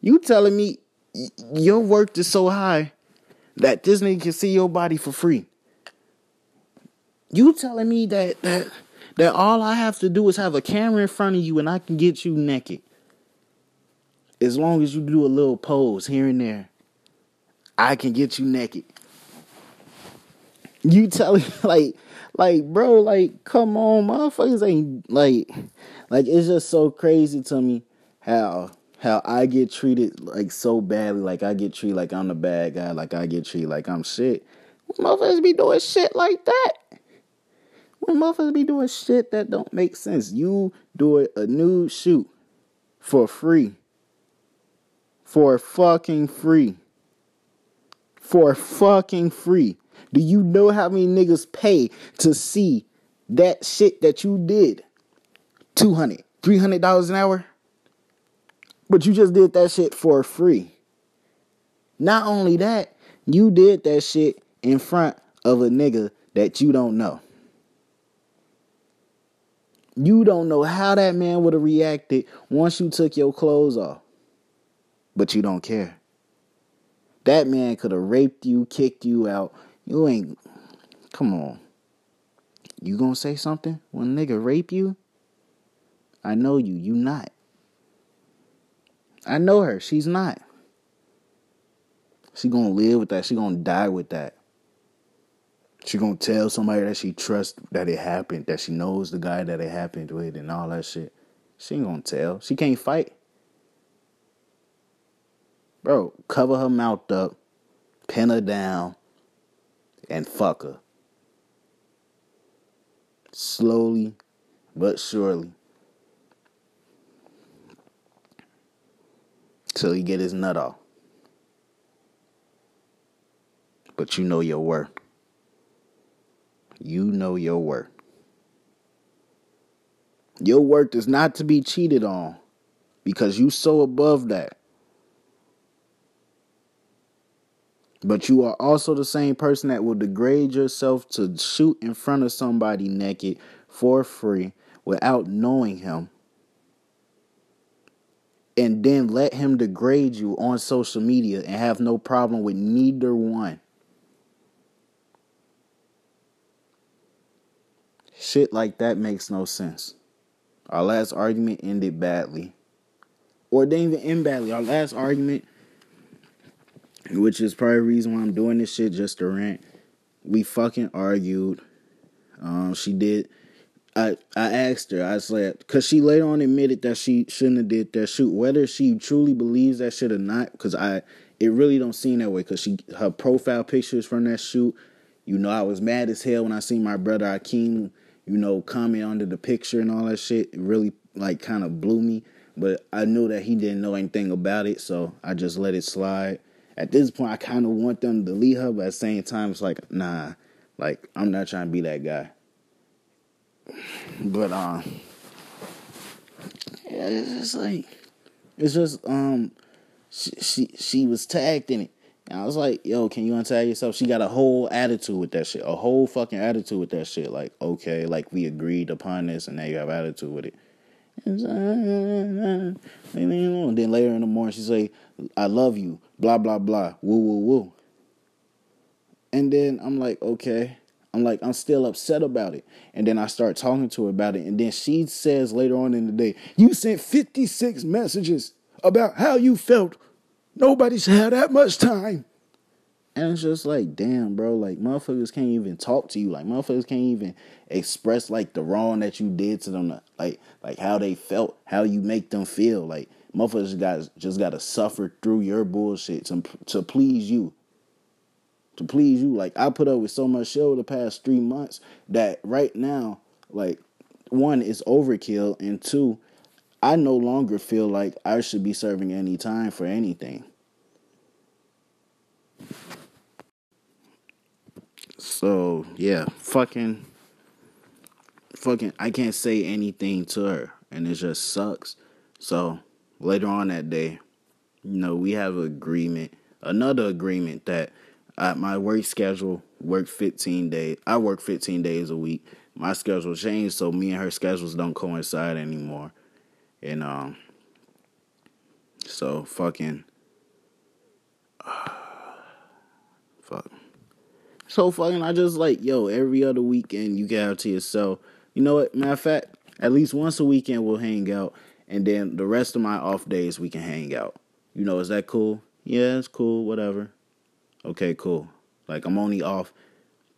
Speaker 1: You telling me your worth is so high that this nigga can see your body for free. You telling me that that that all I have to do is have a camera in front of you and I can get you naked. As long as you do a little pose here and there, I can get you naked. You telling like like bro, like come on, motherfuckers ain't like like it's just so crazy to me how how I get treated like so badly, like I get treated like I'm the bad guy, like I get treated like I'm shit. When Motherfuckers be doing shit like that. When motherfuckers be doing shit that don't make sense. You do a nude shoot for free. For fucking free. For fucking free. Do you know how many niggas pay to see that shit that you did? 200 $300 an hour? But you just did that shit for free. Not only that, you did that shit in front of a nigga that you don't know. You don't know how that man would have reacted once you took your clothes off. But you don't care. That man could have raped you, kicked you out. You ain't. Come on. You gonna say something when nigga rape you? I know you. You not. I know her. She's not. She gonna live with that. She gonna die with that. She gonna tell somebody that she trusts that it happened, that she knows the guy that it happened with, and all that shit. She ain't gonna tell. She can't fight. Bro, cover her mouth up, pin her down, and fuck her. Slowly but surely. Till he get his nut off. But you know your worth. You know your worth. Your worth is not to be cheated on because you so above that. But you are also the same person that will degrade yourself to shoot in front of somebody naked for free without knowing him. And then let him degrade you on social media and have no problem with neither one. Shit like that makes no sense. Our last argument ended badly. Or didn't even end badly. Our last argument, which is probably the reason why I'm doing this shit just to rant, we fucking argued. Um, she did. I I asked her. I said because she later on admitted that she shouldn't have did that shoot. Whether she truly believes that shit or not, because I it really don't seem that way. Because she her profile pictures from that shoot. You know, I was mad as hell when I seen my brother Akeem, you know, comment under the picture and all that shit. It really like kind of blew me. But I knew that he didn't know anything about it, so I just let it slide. At this point, I kind of want them to delete her, but at the same time, it's like, nah, like I'm not trying to be that guy. But um, yeah, it's just like it's just um, she she, she was tagged in it. And I was like, yo, can you untag yourself? She got a whole attitude with that shit. A whole fucking attitude with that shit. Like, okay, like we agreed upon this and now you have attitude with it. And then later in the morning she say, I love you, blah blah blah, woo woo woo. And then I'm like, okay. I'm like, I'm still upset about it. And then I start talking to her about it. And then she says later on in the day, You sent 56 messages about how you felt. Nobody's had that much time. And it's just like, damn, bro, like motherfuckers can't even talk to you. Like motherfuckers can't even express like the wrong that you did to them. Like like how they felt, how you make them feel. Like motherfuckers got just gotta suffer through your bullshit to to please you to please you. Like I put up with so much shit over the past three months that right now, like one is overkill, and two, I no longer feel like I should be serving any time for anything. So yeah, fucking, fucking, I can't say anything to her, and it just sucks. So later on that day, you know, we have an agreement, another agreement that uh, my work schedule work 15 days. I work 15 days a week. My schedule changed, so me and her schedules don't coincide anymore. And um, so fucking, Fuck. So fucking, I just like, yo, every other weekend you get out to yourself. You know what? Matter of fact, at least once a weekend we'll hang out, and then the rest of my off days we can hang out. You know, is that cool? Yeah, it's cool. Whatever. Okay, cool. Like I'm only off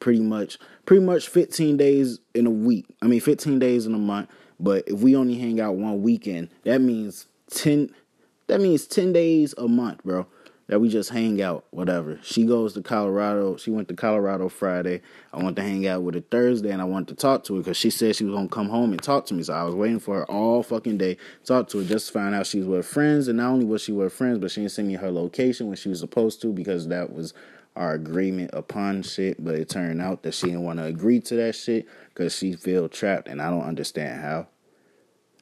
Speaker 1: pretty much, pretty much 15 days in a week. I mean, 15 days in a month. But if we only hang out one weekend, that means 10. That means 10 days a month, bro that we just hang out, whatever. She goes to Colorado. She went to Colorado Friday. I went to hang out with her Thursday, and I wanted to talk to her because she said she was gonna come home and talk to me. So I was waiting for her all fucking day, talk to her, just to find out she was with friends. And not only was she with friends, but she didn't send me her location when she was supposed to because that was our agreement upon shit. But it turned out that she didn't want to agree to that shit because she feel trapped, and I don't understand how.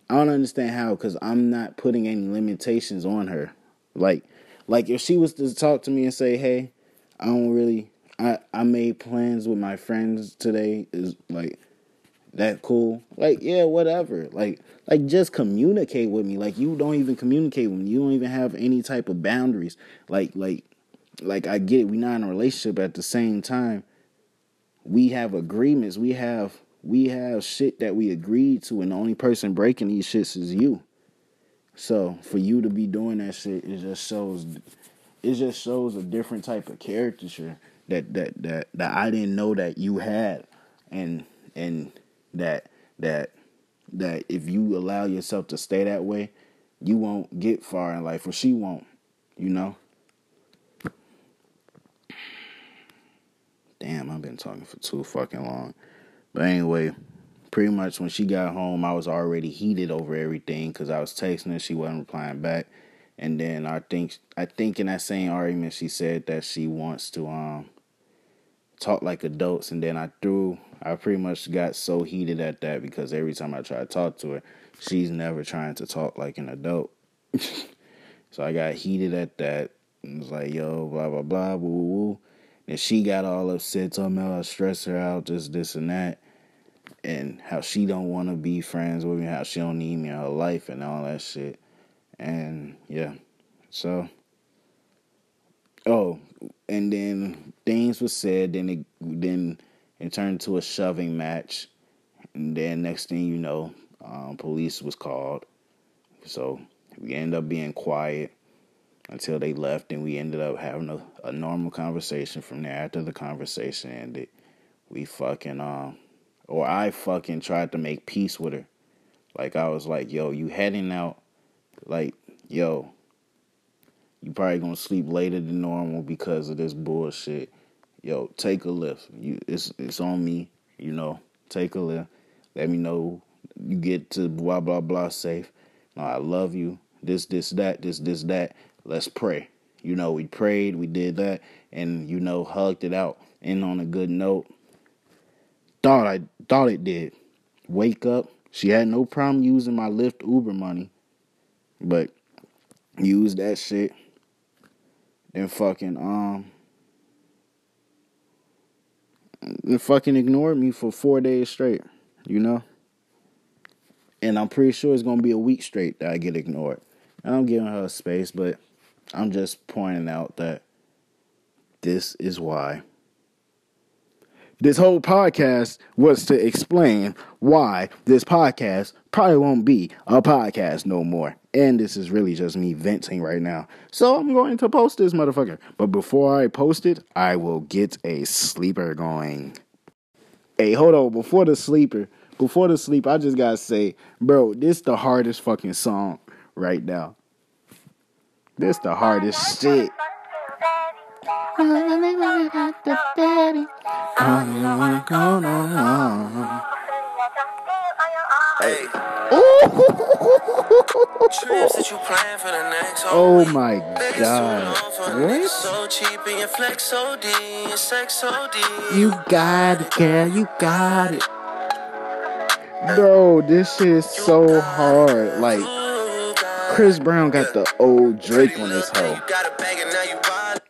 Speaker 1: I don't understand how because I'm not putting any limitations on her, like like if she was to talk to me and say, "Hey, I don't really I I made plans with my friends today." Is like that cool? Like yeah, whatever. Like like just communicate with me. Like you don't even communicate with me. You don't even have any type of boundaries. Like like like I get it. We're not in a relationship at the same time. We have agreements. We have we have shit that we agreed to, and the only person breaking these shits is you. So for you to be doing that shit, it just shows it just shows a different type of caricature that that that that I didn't know that you had, and and that that that if you allow yourself to stay that way, you won't get far in life, or she won't. You know. Damn, I've been talking for too fucking long. But anyway, pretty much when she got home, I was already heated over everything because I was texting her, she wasn't replying back. And then I think I think in that same argument she said that she wants to um talk like adults and then I threw I pretty much got so heated at that because every time I try to talk to her, she's never trying to talk like an adult. so I got heated at that and was like, yo, blah blah blah, woo woo. And she got all upset, talking about I stress her out, just this and that and how she don't want to be friends with me, how she don't need me in her life and all that shit. And yeah, so oh, and then things were said. Then it then it turned to a shoving match, and then next thing you know, um, police was called. So we ended up being quiet until they left, and we ended up having a, a normal conversation from there. After the conversation ended, we fucking um or I fucking tried to make peace with her. Like I was like, yo, you heading out, like, yo, you probably gonna sleep later than normal because of this bullshit. Yo, take a Lyft. You it's it's on me, you know. Take a Lyft. Let me know you get to blah blah blah safe. No, I love you. This, this, that, this, this, that. Let's pray. You know, we prayed, we did that, and you know, hugged it out. And on a good note, thought I thought it did. Wake up. She had no problem using my Lyft Uber money, but used that shit. Then fucking um, and fucking ignored me for four days straight. You know. And I'm pretty sure it's gonna be a week straight that I get ignored. And I'm giving her space, but I'm just pointing out that this is why this whole podcast was to explain why this podcast probably won't be a podcast no more. And this is really just me venting right now. So I'm going to post this motherfucker. But before I post it, I will get a sleeper going. Hey, hold on. Before the sleeper, before the sleep, I just gotta say, bro, this the hardest fucking song right now. This the hardest shit. Oh my god. What? You got it, girl. You got it. Bro, this is so hard. Like, Chris Brown got the old Drake on his hoe.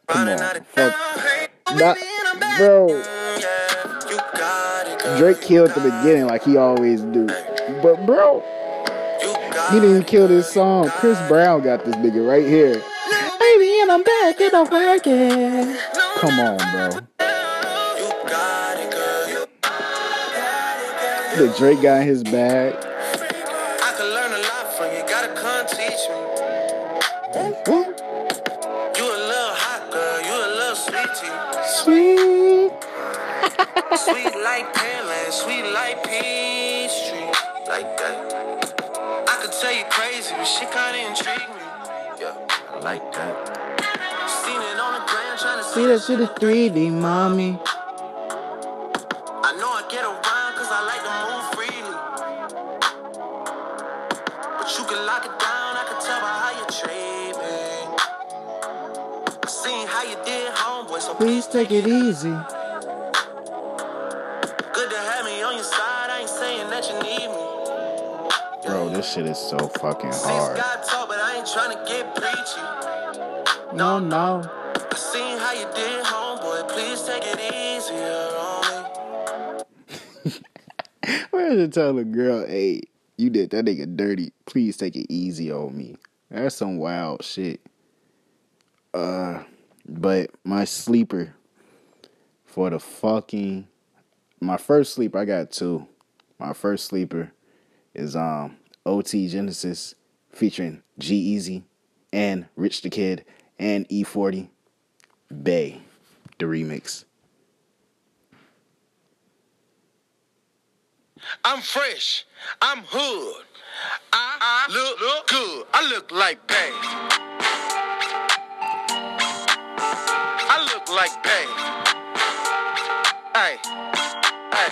Speaker 1: Come on. Fuck. Bro, Drake killed the beginning like he always do. But, bro, he didn't kill this song. Chris Brown got this nigga right here. Baby, and I'm back and I'm working. Come on, bro.
Speaker 4: You got it, girl. You got it, girl.
Speaker 1: The Drake got his bag. Sweet.
Speaker 4: Sweet like Pearland, sweet like Peachtree. Like that. I could tell you crazy, but shit kinda intrigue me. Yeah, I like that. Seen it on the ground trying to
Speaker 1: See that shit is 3D, mommy. Please take it easy.
Speaker 4: good to have me on your side. I ain't saying that you need me.
Speaker 1: Bro, this shit is so fucking hard.
Speaker 4: Talk, but I ain't trying to get preachy.
Speaker 1: No, no.
Speaker 4: I seen how you did, homeboy. Please take it easier on me.
Speaker 1: Where did it tell a girl, hey, you did that nigga dirty. Please take it easy on me. That's some wild shit. Uh, but my sleeper for the fucking my first sleeper, I got two. My first sleeper is um OT Genasis featuring G-Eazy and Rich the Kid and E-40 Bay, the remix.
Speaker 4: I'm fresh. I'm hood. I, look, look good. I look like Bay. Like Bay. Hey, hey.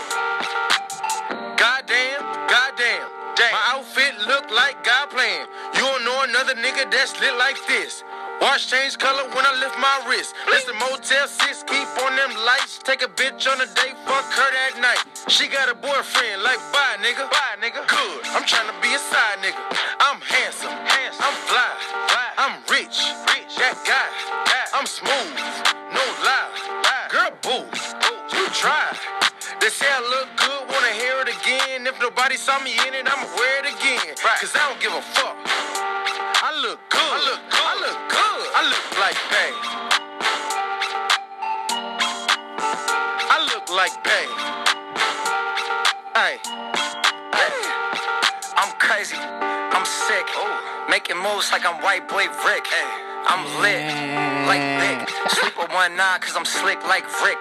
Speaker 4: Goddamn, goddamn. My outfit look like God playing. You don't know another nigga that's lit like this. Watch change color when I lift my wrist. It's the Motel 6, keep on them lights. Take a bitch on a date, fuck her that night. She got a boyfriend, like bye nigga. Bye nigga. Good, I'm trying to be a side nigga. I'm handsome, handsome. I'm fly, fly. I'm rich, rich. That guy, I'm smooth, lie. Girl, boo, you try. They say I look good, wanna hear it again. If nobody saw me in it, I'ma wear it again. Cause I don't give a fuck. I look good. I look good. I look good. I look like Bay. I look like Bay. Hey. I'm crazy. I'm sick. Oh. Making moves like I'm white boy Rick. I'm lit. Like Nick. Sleep with one eye cause I'm slick like Rick.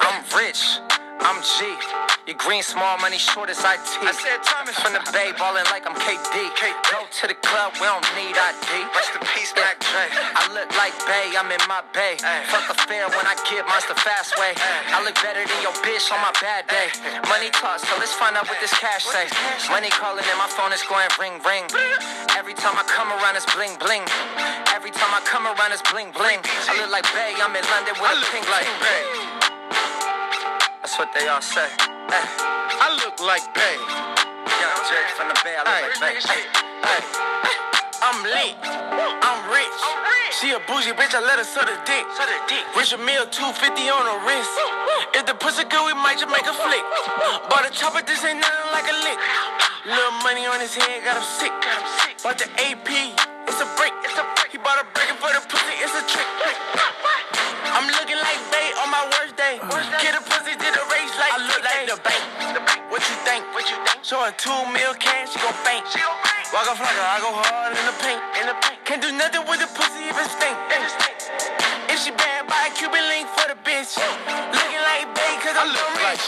Speaker 4: I'm rich. I'm G. Your green small money short as IT. I said Thomas from the Bay, ballin' like I'm KD. KD. Go to the club, we don't need ID. Rest in peace, Mac Dre. I look like Bay, I'm in my Bay. Fuck a fair when I get monster fast way. I look better than your bitch on my bad day. Money talk, so let's find out what this cash say. Money calling and my phone is going ring ring. Every time I come around, it's bling bling. Every time I come around, it's bling bling. I look like Bay, I'm in London with a pink like Bay. That's what they all say. Hey. I look like Bay. Young Jay from the Bay, I look like Bay. I'm lit. I'm rich. She a bougie bitch, I let her suck the dick. Rich a meal, 250 on her wrist. If the pussy good, we might just make a flick. Bought a chopper, this ain't nothing like a lick. Little money on his head, got him sick. Bought the AP, it's a break. It's a break. He bought a breaking for the pussy, it's a trick. I'm looking like Bay on my worst day. Get a pussy, What you think? Show her two mil cash, she gon' faint. She gon' faint. Walk off like her, I go hard in the paint. In the paint. Can't do nothing with the pussy it stink. If she bad, buy a Cuban link for the bitch. Looking like Bay, cause I'm so rich.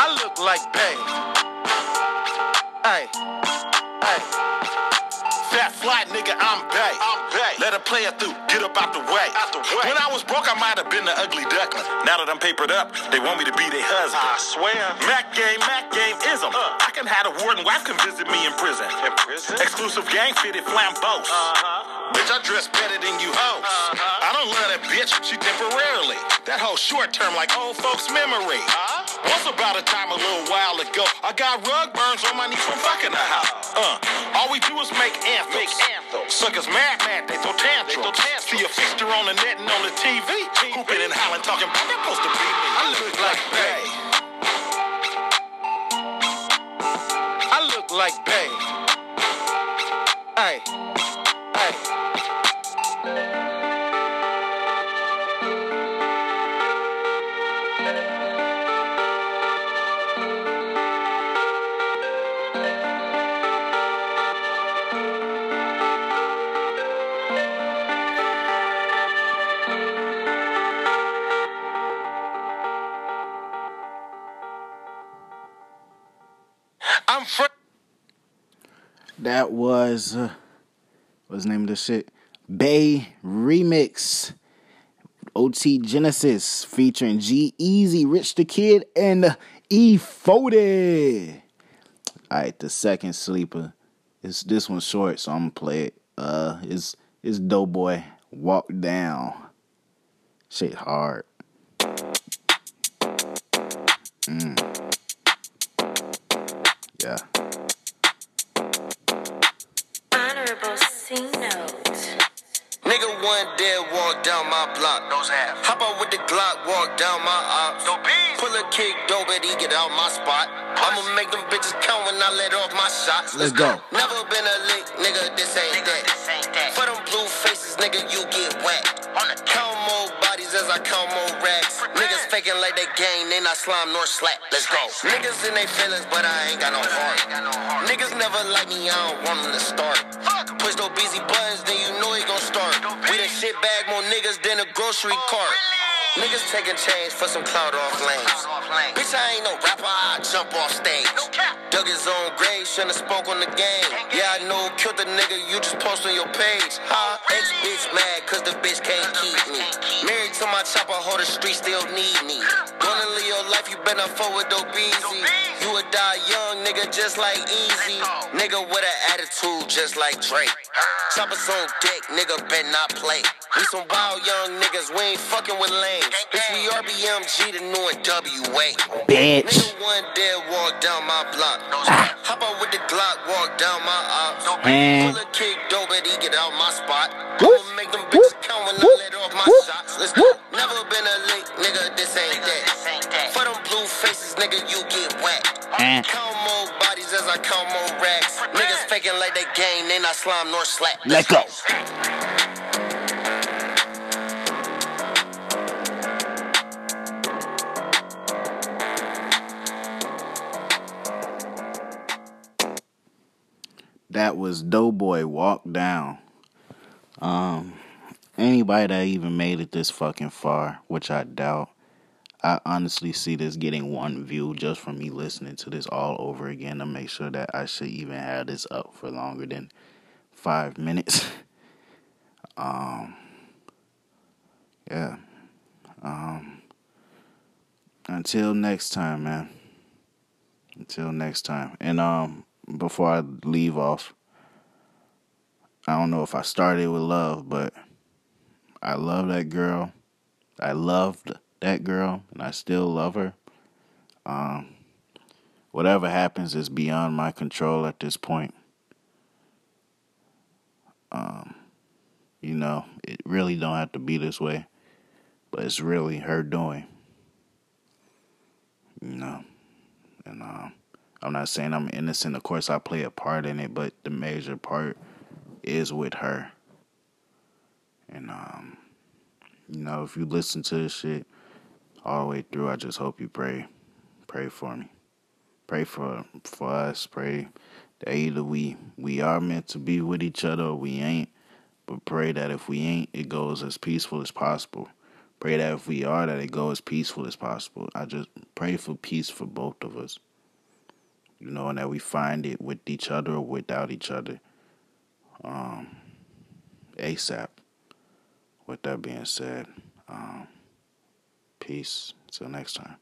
Speaker 4: I look like Bay. Hey. Hey.
Speaker 5: Fat fly nigga, I'm Bay. I'm Bay. Let a player through, get up out the way.
Speaker 4: Out the way.
Speaker 5: When I was broke, I might have been the ugly duckling. Now that I'm papered up, they want me to be their husband.
Speaker 4: I swear.
Speaker 5: Mac game, Mac game ism.
Speaker 4: Uh.
Speaker 5: I can have a warden wife come visit me in prison.
Speaker 4: In prison?
Speaker 5: Exclusive gang fitted flambeaus.
Speaker 4: Uh-huh.
Speaker 5: Bitch, I dress better than you hoes.
Speaker 4: Uh-huh.
Speaker 5: I don't love that bitch, she temporarily. That whole short term like old folks' memory.
Speaker 4: Huh?
Speaker 5: Once about a time a little while ago, I got rug burns on my knees from fucking the house. Uh, all we do is make anthems.
Speaker 4: Make anthems.
Speaker 5: Suckers mad, mad, they throw tantrums.
Speaker 4: They throw tantrums.
Speaker 5: See a fixture on the net and on the TV. Hooping and hollering, talking about that supposed to be me.
Speaker 4: I look like Bay. I look like Bay. Hey.
Speaker 1: That was uh, what's the name of this shit? Bay Remix. OT Genasis featuring G-Eazy, Rich the Kid, and E Folded. Alright, the second sleeper. It's this one's short, so I'm gonna play it. Uh it's it's Doughboy Walk Down. Shit hard. Mm. Yeah.
Speaker 6: Nigga one dead walk down my block. Those half. Hop out with the Glock, walk down my ops. Pull a kick, dope it, he get out my spot. I'ma make them bitches count when I let off my shots.
Speaker 1: Let's go.
Speaker 6: Never been a lick, nigga, this ain't that. This ain't that. For them blue faces, nigga, you get whacked. On the count more bodies as I count more racks. Niggas faking like they gang, they not slime nor slap. Let's go. Niggas in they feelings, but I ain't got no heart. Niggas never like me, I don't want them to start. Fuck. Push those busy buttons, then you know he gon' start. Shit bag more niggas than a grocery cart. Niggas taking change for some cloud off lanes. Bitch, I ain't no rapper, I jump off stage. Dug his own grave, shouldn't have spoke on the game. Yeah, I know, killed the nigga, you just post on your page. Huh? Ex bitch mad, cause the bitch can't keep me. Married to my chopper, hold the street still need me. Gonna live your life, you better forward though busy. You would die young, nigga, just like Easy. Nigga with an attitude, just like Drake. Choppers on deck, nigga, bet not play. We some wild young niggas, we ain't fucking with lames. Bitch, we RBMG, the new NWA.
Speaker 1: Bitch.
Speaker 6: Nigga one dead walk down my block. Hop out with the Glock, walk down my ops.
Speaker 1: Man.
Speaker 6: Pull a kick, dope it, he get out my spot.
Speaker 1: Whoop,
Speaker 6: I'ma make them
Speaker 1: whoop,
Speaker 6: bitches count when I let off my
Speaker 1: whoop,
Speaker 6: shots. Let's go. Never been a lick, nigga, this ain't that. For them blue faces, nigga, you get whacked.
Speaker 1: Eh.
Speaker 6: Count more bodies as I count more racks. Niggas faking like they gang, they not slime nor slap.
Speaker 1: Let's go. That was Doughboy Walk Down. Um, anybody that even made it this fucking far, which I doubt, I honestly see this getting one view just from me listening to this all over again to make sure that I should even have this up for longer than five minutes. um, yeah. Um, until next time, man. Until next time. And um, before I leave off, I don't know if I started with love, but I love that girl. I loved that girl, and I still love her. Um, whatever happens is beyond my control at this point. Um, you know, it really don't have to be this way, but it's really her doing. You know, and um, I'm not saying I'm innocent. Of course, I play a part in it, but the major part is with her. And um, you know, if you listen to this shit all the way through, I just hope you pray, pray for me, pray for for us, pray that either we we are meant to be with each other or we ain't. But pray that if we ain't, it goes as peaceful as possible. Pray that if we are, that it goes as peaceful as possible. I just pray for peace for both of us. You know, and that we find it with each other or without each other. Um, ASAP. With that being said, um, peace. Till next time.